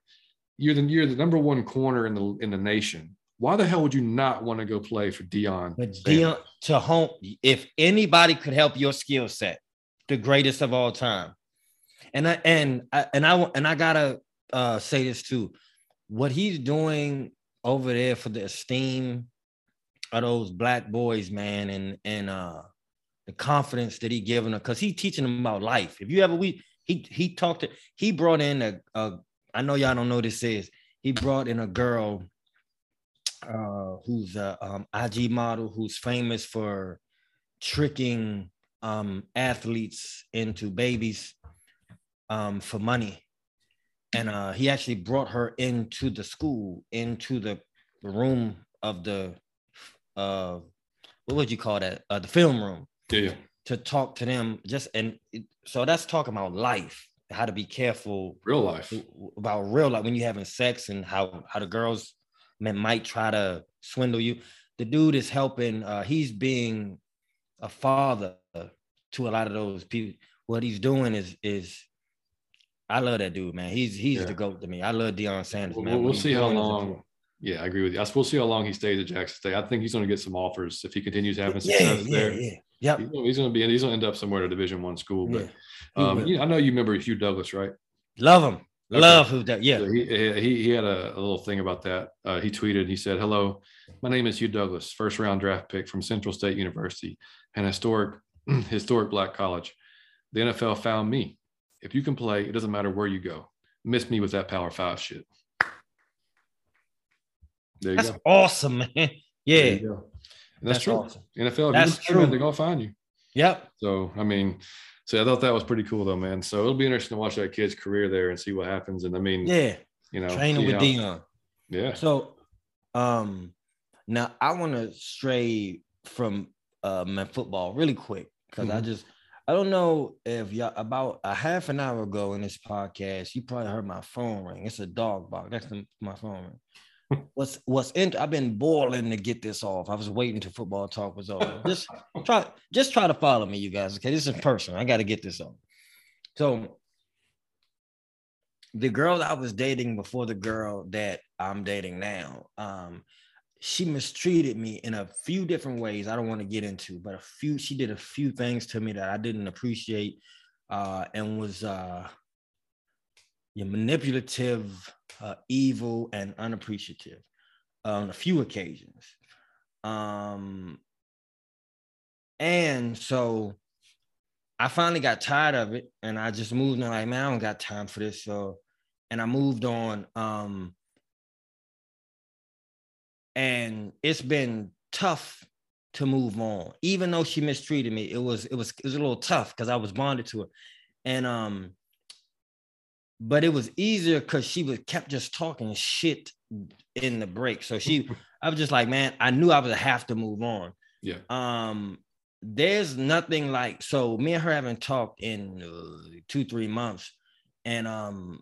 you're the you're the number one corner in the in the nation. Why the hell would you not want to go play for Deion? But Deion to home, if anybody could help your skill set, the greatest of all time. And I and I and I and I gotta uh, say this too. What he's doing over there for the esteem of those black boys, man, and and uh the confidence that he giving them, because he teaching them about life. If you ever we he he talked to he brought in a, a I know y'all don't know this is he brought in a girl uh who's a um, IG model who's famous for tricking um athletes into babies um for money and uh, he actually brought her into the school, into the room of the uh, what would you call that? Uh, the film room. Yeah. To talk to them, just and it, so that's talking about life, how to be careful, real life about real life when you're having sex and how how the girls man might try to swindle you. The dude is helping. Uh, he's being a father to a lot of those people. What he's doing is is I love that dude, man. He's he's yeah. the goat to me. I love Deion Sanders, man. We'll, we'll see how long. Yeah, I agree with you. We'll see how long he stays at Jackson State. I think he's going to get some offers if he continues having success yeah, there. Yeah, yeah. He's, he's going to be. He's going to end up somewhere at a Division One school. But yeah. um, I know you remember Hugh Douglas, right? Love him. Okay. Love who that. Yeah. So he, he he had a, a, little thing about that. Uh, he tweeted. He said, "Hello, my name is Hugh Douglas, first round draft pick from Central State University, an historic historic black college. The NFL found me. If you can play, it doesn't matter where you go miss me with that Power Five shit. There you that's go. awesome, man. Yeah, that's, that's, true. Awesome. NFL, that's true. They're gonna find you. Yep. So I mean, so I thought that was pretty cool though, man. So it'll be interesting to watch that kid's career there and see what happens. And I mean, yeah, you know, training with Deion. Yeah. So, um, now I want to stray from uh man football really quick because mm-hmm. I just I don't know if y'all about a half an hour ago in this podcast, you probably heard my phone ring. It's a dog bark. That's the, my phone ring. What's what's in I've been boiling to get this off. I was waiting till football talk was over. Just try just try to follow me, you guys. Okay, this is personal. I got to get this off. So the girl that I was dating before the girl that I'm dating now, um, she mistreated me in a few different ways. I don't want to get into, but a few she did a few things to me that I didn't appreciate uh, and was uh, manipulative, uh, evil, and unappreciative on a few occasions. Um, and so I finally got tired of it, and I just moved on. Like, man, I don't got time for this. So, and I moved on. Um, and it's been tough to move on. Even though she mistreated me, it was it was it was a little tough because I was bonded to her, and um, but it was easier because she was kept just talking shit in the break. So she, I was just like, man, I knew I would have to move on. Yeah. Um, there's nothing like so. Me and her haven't talked in uh, two three months, and um,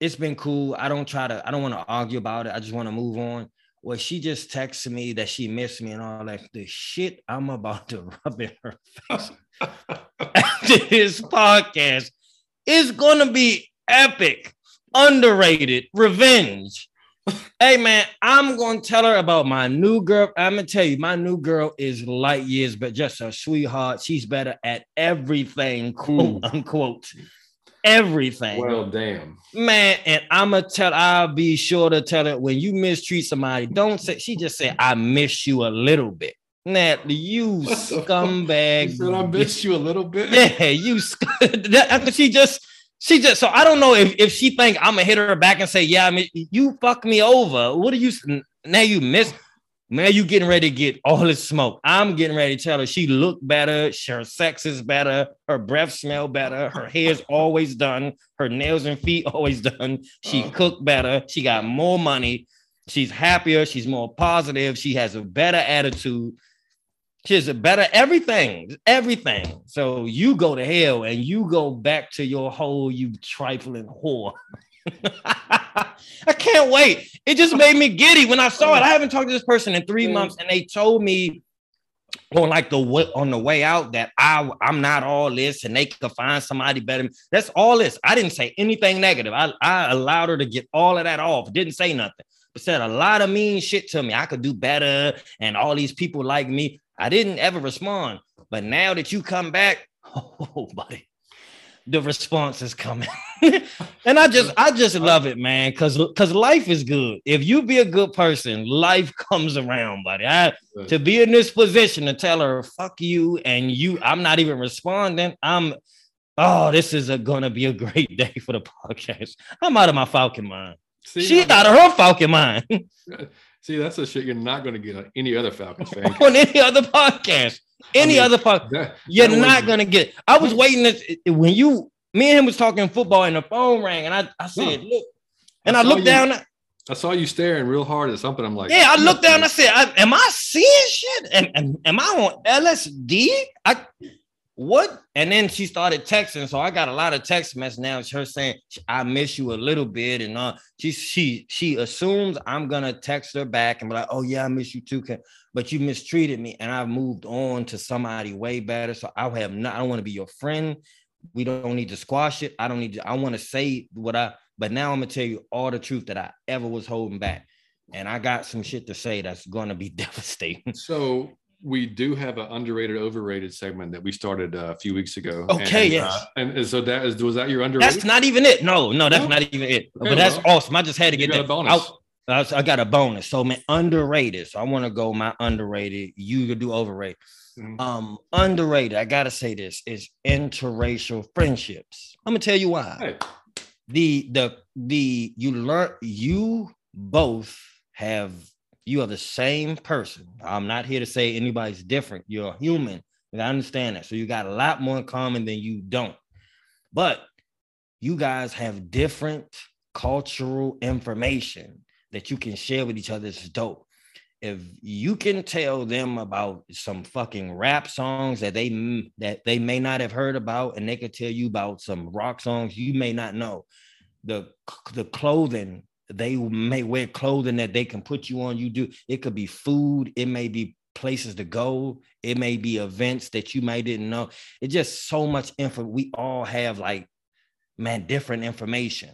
it's been cool. I don't try to, I don't want to argue about it. I just want to move on. Well, she just texted me that she missed me and all that. The shit I'm about to rub in her face after this podcast is gonna be epic, underrated, revenge. hey man, I'm gonna tell her about my new girl. I'm gonna tell you, my new girl is light years, but just a sweetheart. She's better at everything, quote unquote everything. Well, damn. Man, and I'ma tell I'll be sure to tell her when you mistreat somebody, don't say she just said, I miss you a little bit. Nat, you scumbag. said I miss you a little bit. Yeah, you that, she just she just so I don't know if, if she think I'm gonna hit her back and say, Yeah, I mean you fuck me over. What do you now you miss now you getting ready to get all this smoke. I'm getting ready to tell her she look better, her sex is better, her breath smell better, her hair's always done, her nails and feet always done. She uh. cook better, she got more money, she's happier, she's more positive, she has a better attitude. She has a better everything, everything. So you go to hell and you go back to your hole, you trifling whore. I can't wait. It just made me giddy when I saw it. I haven't talked to this person in three months, and they told me on like the way on the way out that I I'm not all this and they could find somebody better. That's all this. I didn't say anything negative. I, I allowed her to get all of that off. Didn't say nothing, but said a lot of mean shit to me. I could do better, and all these people like me. I didn't ever respond. But now that you come back, oh buddy, the response is coming. and I just I just love it, man, because because life is good. If you be a good person, life comes around, buddy. I to be in this position to tell her fuck you and you, I'm not even responding. I'm oh, this is a, gonna be a great day for the podcast. I'm out of my falcon mind. See, She's out of her falcon mind. See, that's the shit you're not going to get on any other Falcons fan. on any other podcast. Any I mean, other podcast. You're not going to get. I was waiting to, when you, me and him was talking football and the phone rang and I, I said, look, and I, I looked you, down. I saw you staring real hard at something. I'm like, yeah, I looked down. I said, I, am I seeing shit? Am, am, am I on LSD? I, what? And then she started texting. So I got a lot of text messages now. It's her saying, I miss you a little bit. And uh, she she she assumes I'm gonna text her back and be like, oh yeah, I miss you too. But you mistreated me, and I've moved on to somebody way better. So I have not, I don't want to be your friend. We don't need to squash it. I don't need to, I want to say what I, but now I'm gonna tell you all the truth that I ever was holding back. And I got some shit to say that's gonna be devastating. So we do have an underrated, overrated segment that we started uh, a few weeks ago. Okay, and, yes. Uh, and, so that is was that your underrated? That's not even it. No, no, that's no? not even it. Okay, but that's well, awesome. I just had to get that bonus. I, I, got a bonus. So man, underrated. So I want to go my underrated. You could do overrated. Mm-hmm. Um, underrated. I gotta say this is interracial friendships. I'm gonna tell you why. Hey. The the the you learn you both have you are the same person. I'm not here to say anybody's different. You're a human. And I understand that. So you got a lot more in common than you don't. But you guys have different cultural information that you can share with each other. It's dope. If you can tell them about some fucking rap songs that they that they may not have heard about, and they could tell you about some rock songs you may not know, the the clothing they may wear clothing that they can put you on. You do it could be food, it may be places to go, it may be events that you might didn't know. It's just so much info. We all have like man different information.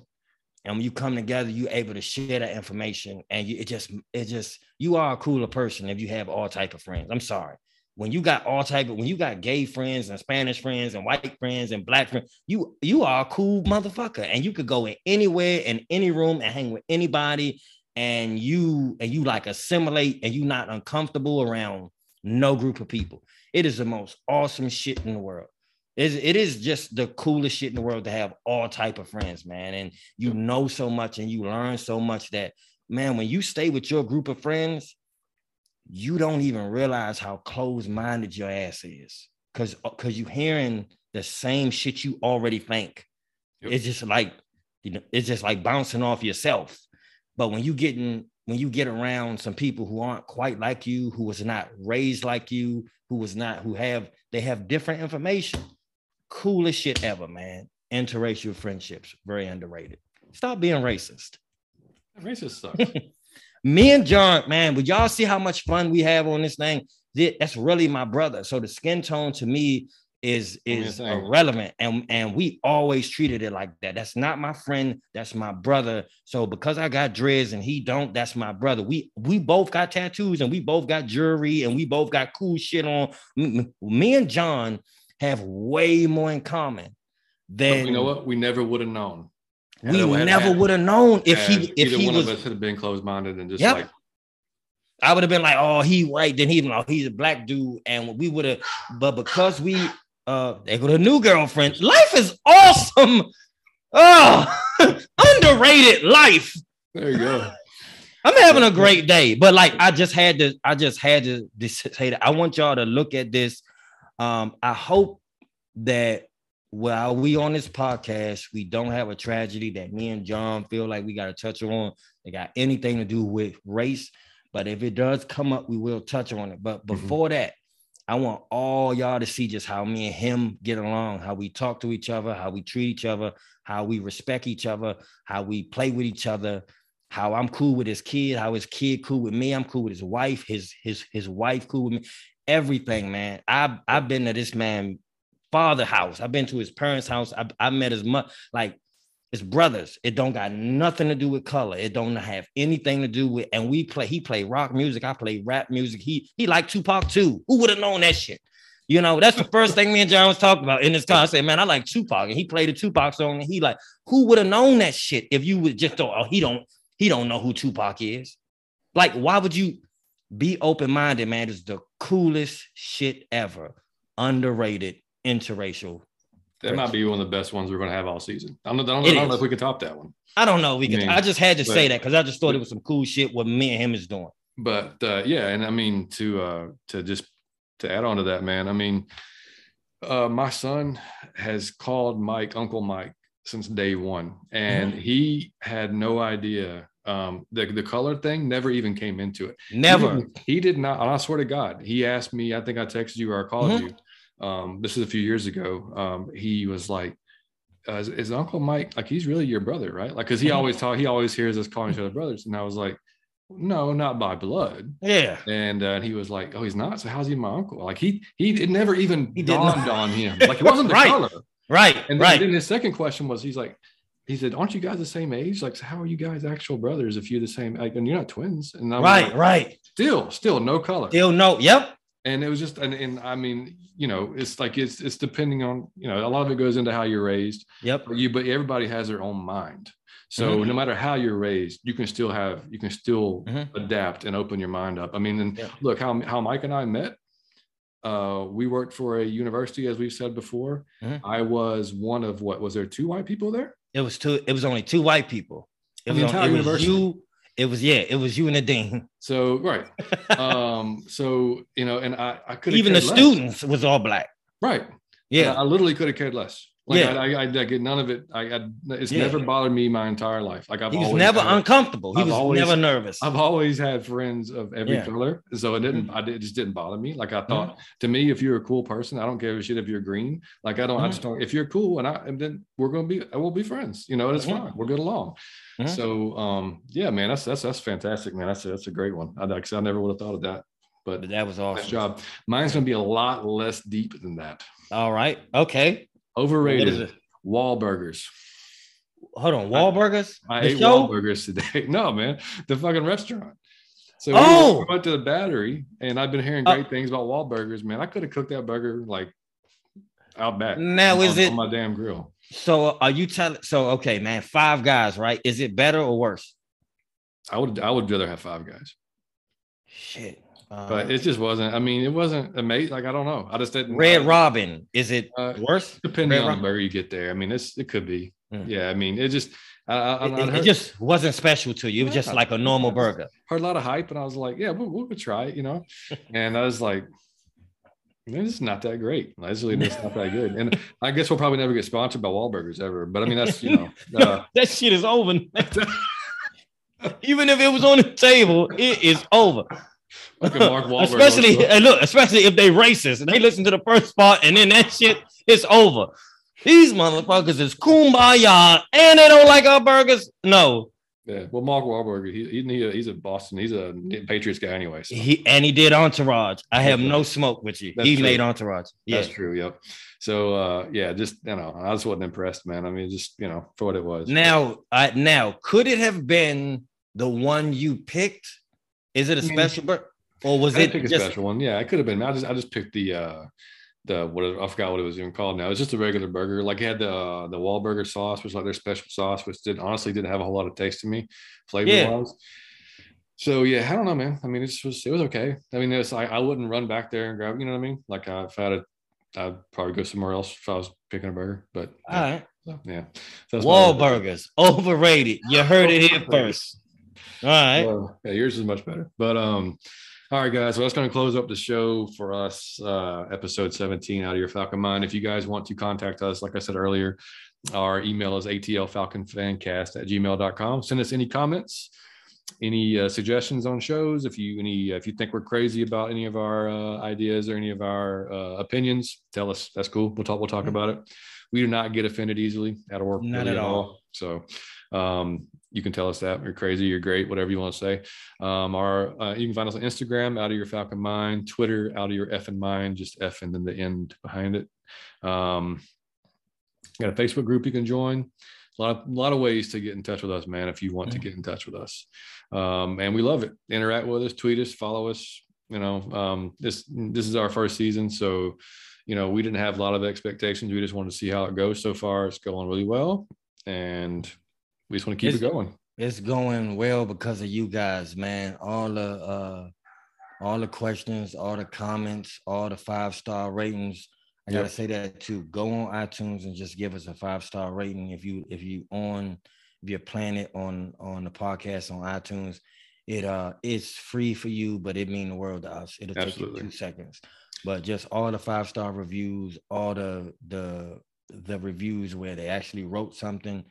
And when you come together, you're able to share that information, and you, it just, it just, you are a cooler person if you have all type of friends. I'm sorry, when you got all type of when you got gay friends and Spanish friends and white friends and black friends, you you are a cool motherfucker, and you could go in anywhere in any room and hang with anybody, and you and you like assimilate, and you not uncomfortable around no group of people. It is the most awesome shit in the world. It is, it is just the coolest shit in the world to have all type of friends, man. And you know so much and you learn so much that, man, when you stay with your group of friends, you don't even realize how closed-minded your ass is. Because because uh, you're hearing the same shit you already think. Yep. it's just like you know it's just like bouncing off yourself. But when you getting when you get around some people who aren't quite like you who was not raised like you who was not who have they have different information coolest shit ever man. Interracial friendships very underrated. Stop being racist. Racist sucks Me and John, man, would y'all see how much fun we have on this thing? That's really my brother. So the skin tone to me is is irrelevant, and and we always treated it like that. That's not my friend. That's my brother. So because I got dreads and he don't, that's my brother. We we both got tattoos and we both got jewelry and we both got cool shit on. Me and John have way more in common than but you know what we never would have known we never would have known if he if he one was, of us had been closed minded and just yep. like I would have been like, oh, he white, then he oh, he's a black dude, and we would have, but because we uh they got a new girlfriend, life is awesome. Oh, underrated life. There you go. I'm having a great day, but like I just had to, I just had to say that I want y'all to look at this. Um, I hope that while we on this podcast, we don't have a tragedy that me and John feel like we got to touch on. They got anything to do with race, but if it does come up, we will touch on it. But mm-hmm. before mm-hmm. that, I want all y'all to see just how me and him get along, how we talk to each other, how we treat each other, how we respect each other, how we play with each other, how I'm cool with his kid, how his kid cool with me, I'm cool with his wife, his his his wife cool with me. Everything, man. I've I've been to this man father house. I've been to his parents' house. I, I met his mother, like his brothers. It don't got nothing to do with color. It don't have anything to do with. And we play. He play rock music. I play rap music. He he like Tupac too. Who would have known that shit? You know, that's the first thing me and John was talking about in this car. I said, man, I like Tupac. And he played a Tupac song. And he like, who would have known that shit if you would just thought, oh, he don't, he don't know who Tupac is. Like, why would you be open-minded, man? It's the coolest shit ever. Underrated interracial. That might be one of the best ones we're going to have all season. I don't, I don't, I don't know if we can top that one. I don't know. We can. I, mean, I just had to but, say that because I just thought but, it was some cool shit what me and him is doing. But uh, yeah, and I mean to uh, to just to add on to that, man. I mean, uh, my son has called Mike Uncle Mike since day one, and mm-hmm. he had no idea um, the the color thing never even came into it. Never. He, he did not. I swear to God, he asked me. I think I texted you or I called mm-hmm. you um, this is a few years ago. Um, he was like, uh, is, is, Uncle Mike like he's really your brother, right? Like, because he always talk, he always hears us calling each other brothers, and I was like, no, not by blood. Yeah. And uh, he was like, oh, he's not. So how's he my uncle? Like he he it never even he dawned on him. Like it wasn't the right. color. Right. And then, right. then his second question was, he's like, he said, "Aren't you guys the same age? Like, so how are you guys actual brothers if you're the same? Like, and you're not twins." And I right, like, right. Still, still no color. Still no. Yep and it was just and, and i mean you know it's like it's it's depending on you know a lot of it goes into how you're raised yep but you but everybody has their own mind so mm-hmm. no matter how you're raised you can still have you can still mm-hmm. adapt and open your mind up i mean and yep. look how how mike and i met uh, we worked for a university as we've said before mm-hmm. i was one of what was there two white people there it was two it was only two white people it was, on, it was you it was yeah, it was you and the dean. So right. um, so you know, and I I could even the less. students was all black. Right. Yeah. I, I literally could have cared less. Like yeah. I, I, I, get none of it. I, I it's yeah. never bothered me my entire life. Like I've he was never had, uncomfortable. He I've was always, never nervous. I've always had friends of every yeah. color, so it didn't. Mm-hmm. I did, it just didn't bother me. Like I thought, mm-hmm. to me, if you're a cool person, I don't care a shit if you're green. Like I don't. Mm-hmm. I just don't. If you're cool, and I and then we're gonna be, we'll be friends. You know, it's mm-hmm. fine. We're good along. Mm-hmm. So um, yeah, man, that's that's that's fantastic, man. That's a, that's a great one. I, I never would have thought of that. But, but that was awesome. Nice job. Mine's gonna be a lot less deep than that. All right. Okay. Overrated. Wahlburgers. Hold on, Wahlburgers. I, I ate show? Wahlburgers today. No, man, the fucking restaurant. So oh. we went to the battery, and I've been hearing great uh, things about Wahlburgers. Man, I could have cooked that burger like out back. Now on, is it on my damn grill? So are you telling? So okay, man, five guys, right? Is it better or worse? I would I would rather have five guys. Shit. Uh, but it just wasn't. I mean, it wasn't amazing. Like I don't know. I just didn't. Red I, Robin is it uh, worse? Depending Red on where you get there. I mean, it's it could be. Mm. Yeah. I mean, it just. I, it, it, just wasn't special to you. It was just like a normal burger. Heard a lot of hype, and I was like, "Yeah, we'll, we'll try it," you know. and I was like, "It's not that great. It's really it's not that good." And I guess we'll probably never get sponsored by Wahlburgers ever. But I mean, that's you know, uh, that shit is over. Even if it was on the table, it is over. Mark Wahlberg. especially look, especially if they racist and they listen to the first part and then that shit is over. These motherfuckers is kumbaya and they don't like our burgers. No. Yeah, well, Mark Wahlberg, he, he, he's a Boston, he's a Patriots guy anyway. So. He and he did Entourage. I have no smoke with you. That's he true. made Entourage. Yeah. That's true. Yep. So uh, yeah, just you know, I just wasn't impressed, man. I mean, just you know, for what it was. Now, I now could it have been the one you picked? Is it a special burger? Or was it pick a just... special one? Yeah, it could have been. I just I just picked the uh the what I forgot what it was even called now. It's just a regular burger. Like it had the uh, the Wahlburger sauce, which was like their special sauce, which did honestly didn't have a whole lot of taste to me, flavor yeah. wise. So yeah, I don't know, man. I mean, it was it was okay. I mean, it's I, I wouldn't run back there and grab. You know what I mean? Like uh, if I had a, I'd probably go somewhere else if I was picking a burger. But all right, so, yeah. So Wahlburgers overrated. You heard it here first. All right. Well, yeah, yours is much better. But um, all right, guys. So that's going to close up the show for us, uh, episode 17 out of your Falcon Mind. If you guys want to contact us, like I said earlier, our email is atlfalconfancast at gmail.com. Send us any comments, any uh, suggestions on shows if you any if you think we're crazy about any of our uh, ideas or any of our uh, opinions tell us that's cool we'll talk we'll talk about it we do not get offended easily at work Not at all. so um, you can tell us that. You're crazy you're great whatever you want to say. Um, our uh, you can find us on instagram out of your falcon mind twitter out of your f and mind just f and then the end behind it. Um, got a facebook group you can join. A lot of, a lot of ways to get in touch with us man if you want to Mhm. get in touch with us. Um, and we love it. Interact with us tweet us follow us you know um, this this is our first season so you know we didn't have a lot of expectations. We just wanted to see how it goes so far. It's going really well and we just want to keep It's- it going It's going well because of you guys, man. All the uh all the questions, all the comments, all the five star ratings. I gotta say that too. Go on iTunes and just give us a five star rating if you if you on if you're playing it on on the podcast on iTunes. It uh it's free for you, but it mean the world to us. It'll Absolutely. take you two seconds. But just all the five star reviews, all the the the reviews where they actually wrote something,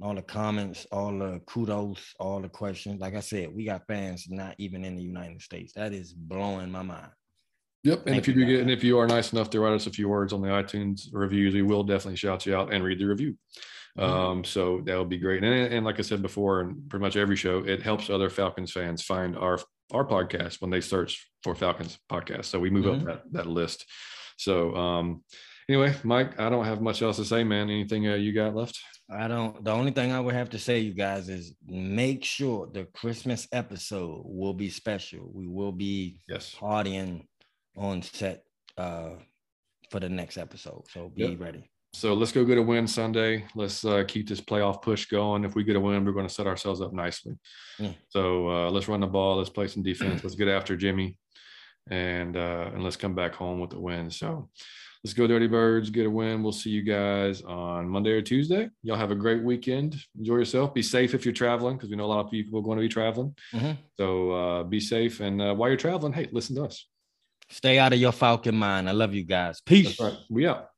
all the comments, all the kudos, all the questions. Like I said, we got fans not even in the United States. That is blowing my mind. Yep. And Thank if you do get, and if you are nice enough to write us a few words on the iTunes reviews, we will definitely shout you out and read the review. Mhm. Um, so that would be great. And, and like I said before, and pretty much every show, it helps other Falcons fans find our our podcast when they search for Falcons podcast. So we move Mhm. up that that list. So um, anyway, Mike, I don't have much else to say, man. Anything uh, you got left? I don't. The only thing I would have to say, you guys, is make sure the Christmas episode will be special. We will be Yes. partying on set uh, for the next episode. So be Yep. ready. So let's go get a win Sunday. Let's uh, keep this playoff push going. If we get a win, we're going to set ourselves up nicely. So uh, let's run the ball. Let's play some defense. let's get after Jimmy, and uh, and let's come back home with the win. So let's go, Dirty Birds. Get a win. We'll see you guys on Monday or Tuesday. Y'all have a great weekend. Enjoy yourself. Be safe if you're traveling because we know a lot of people are going to be traveling. Mhm. So uh, be safe. And uh, while you're traveling, hey, listen to us. Stay out of your Falcon mind. I love you guys. Peace. That's right. We out.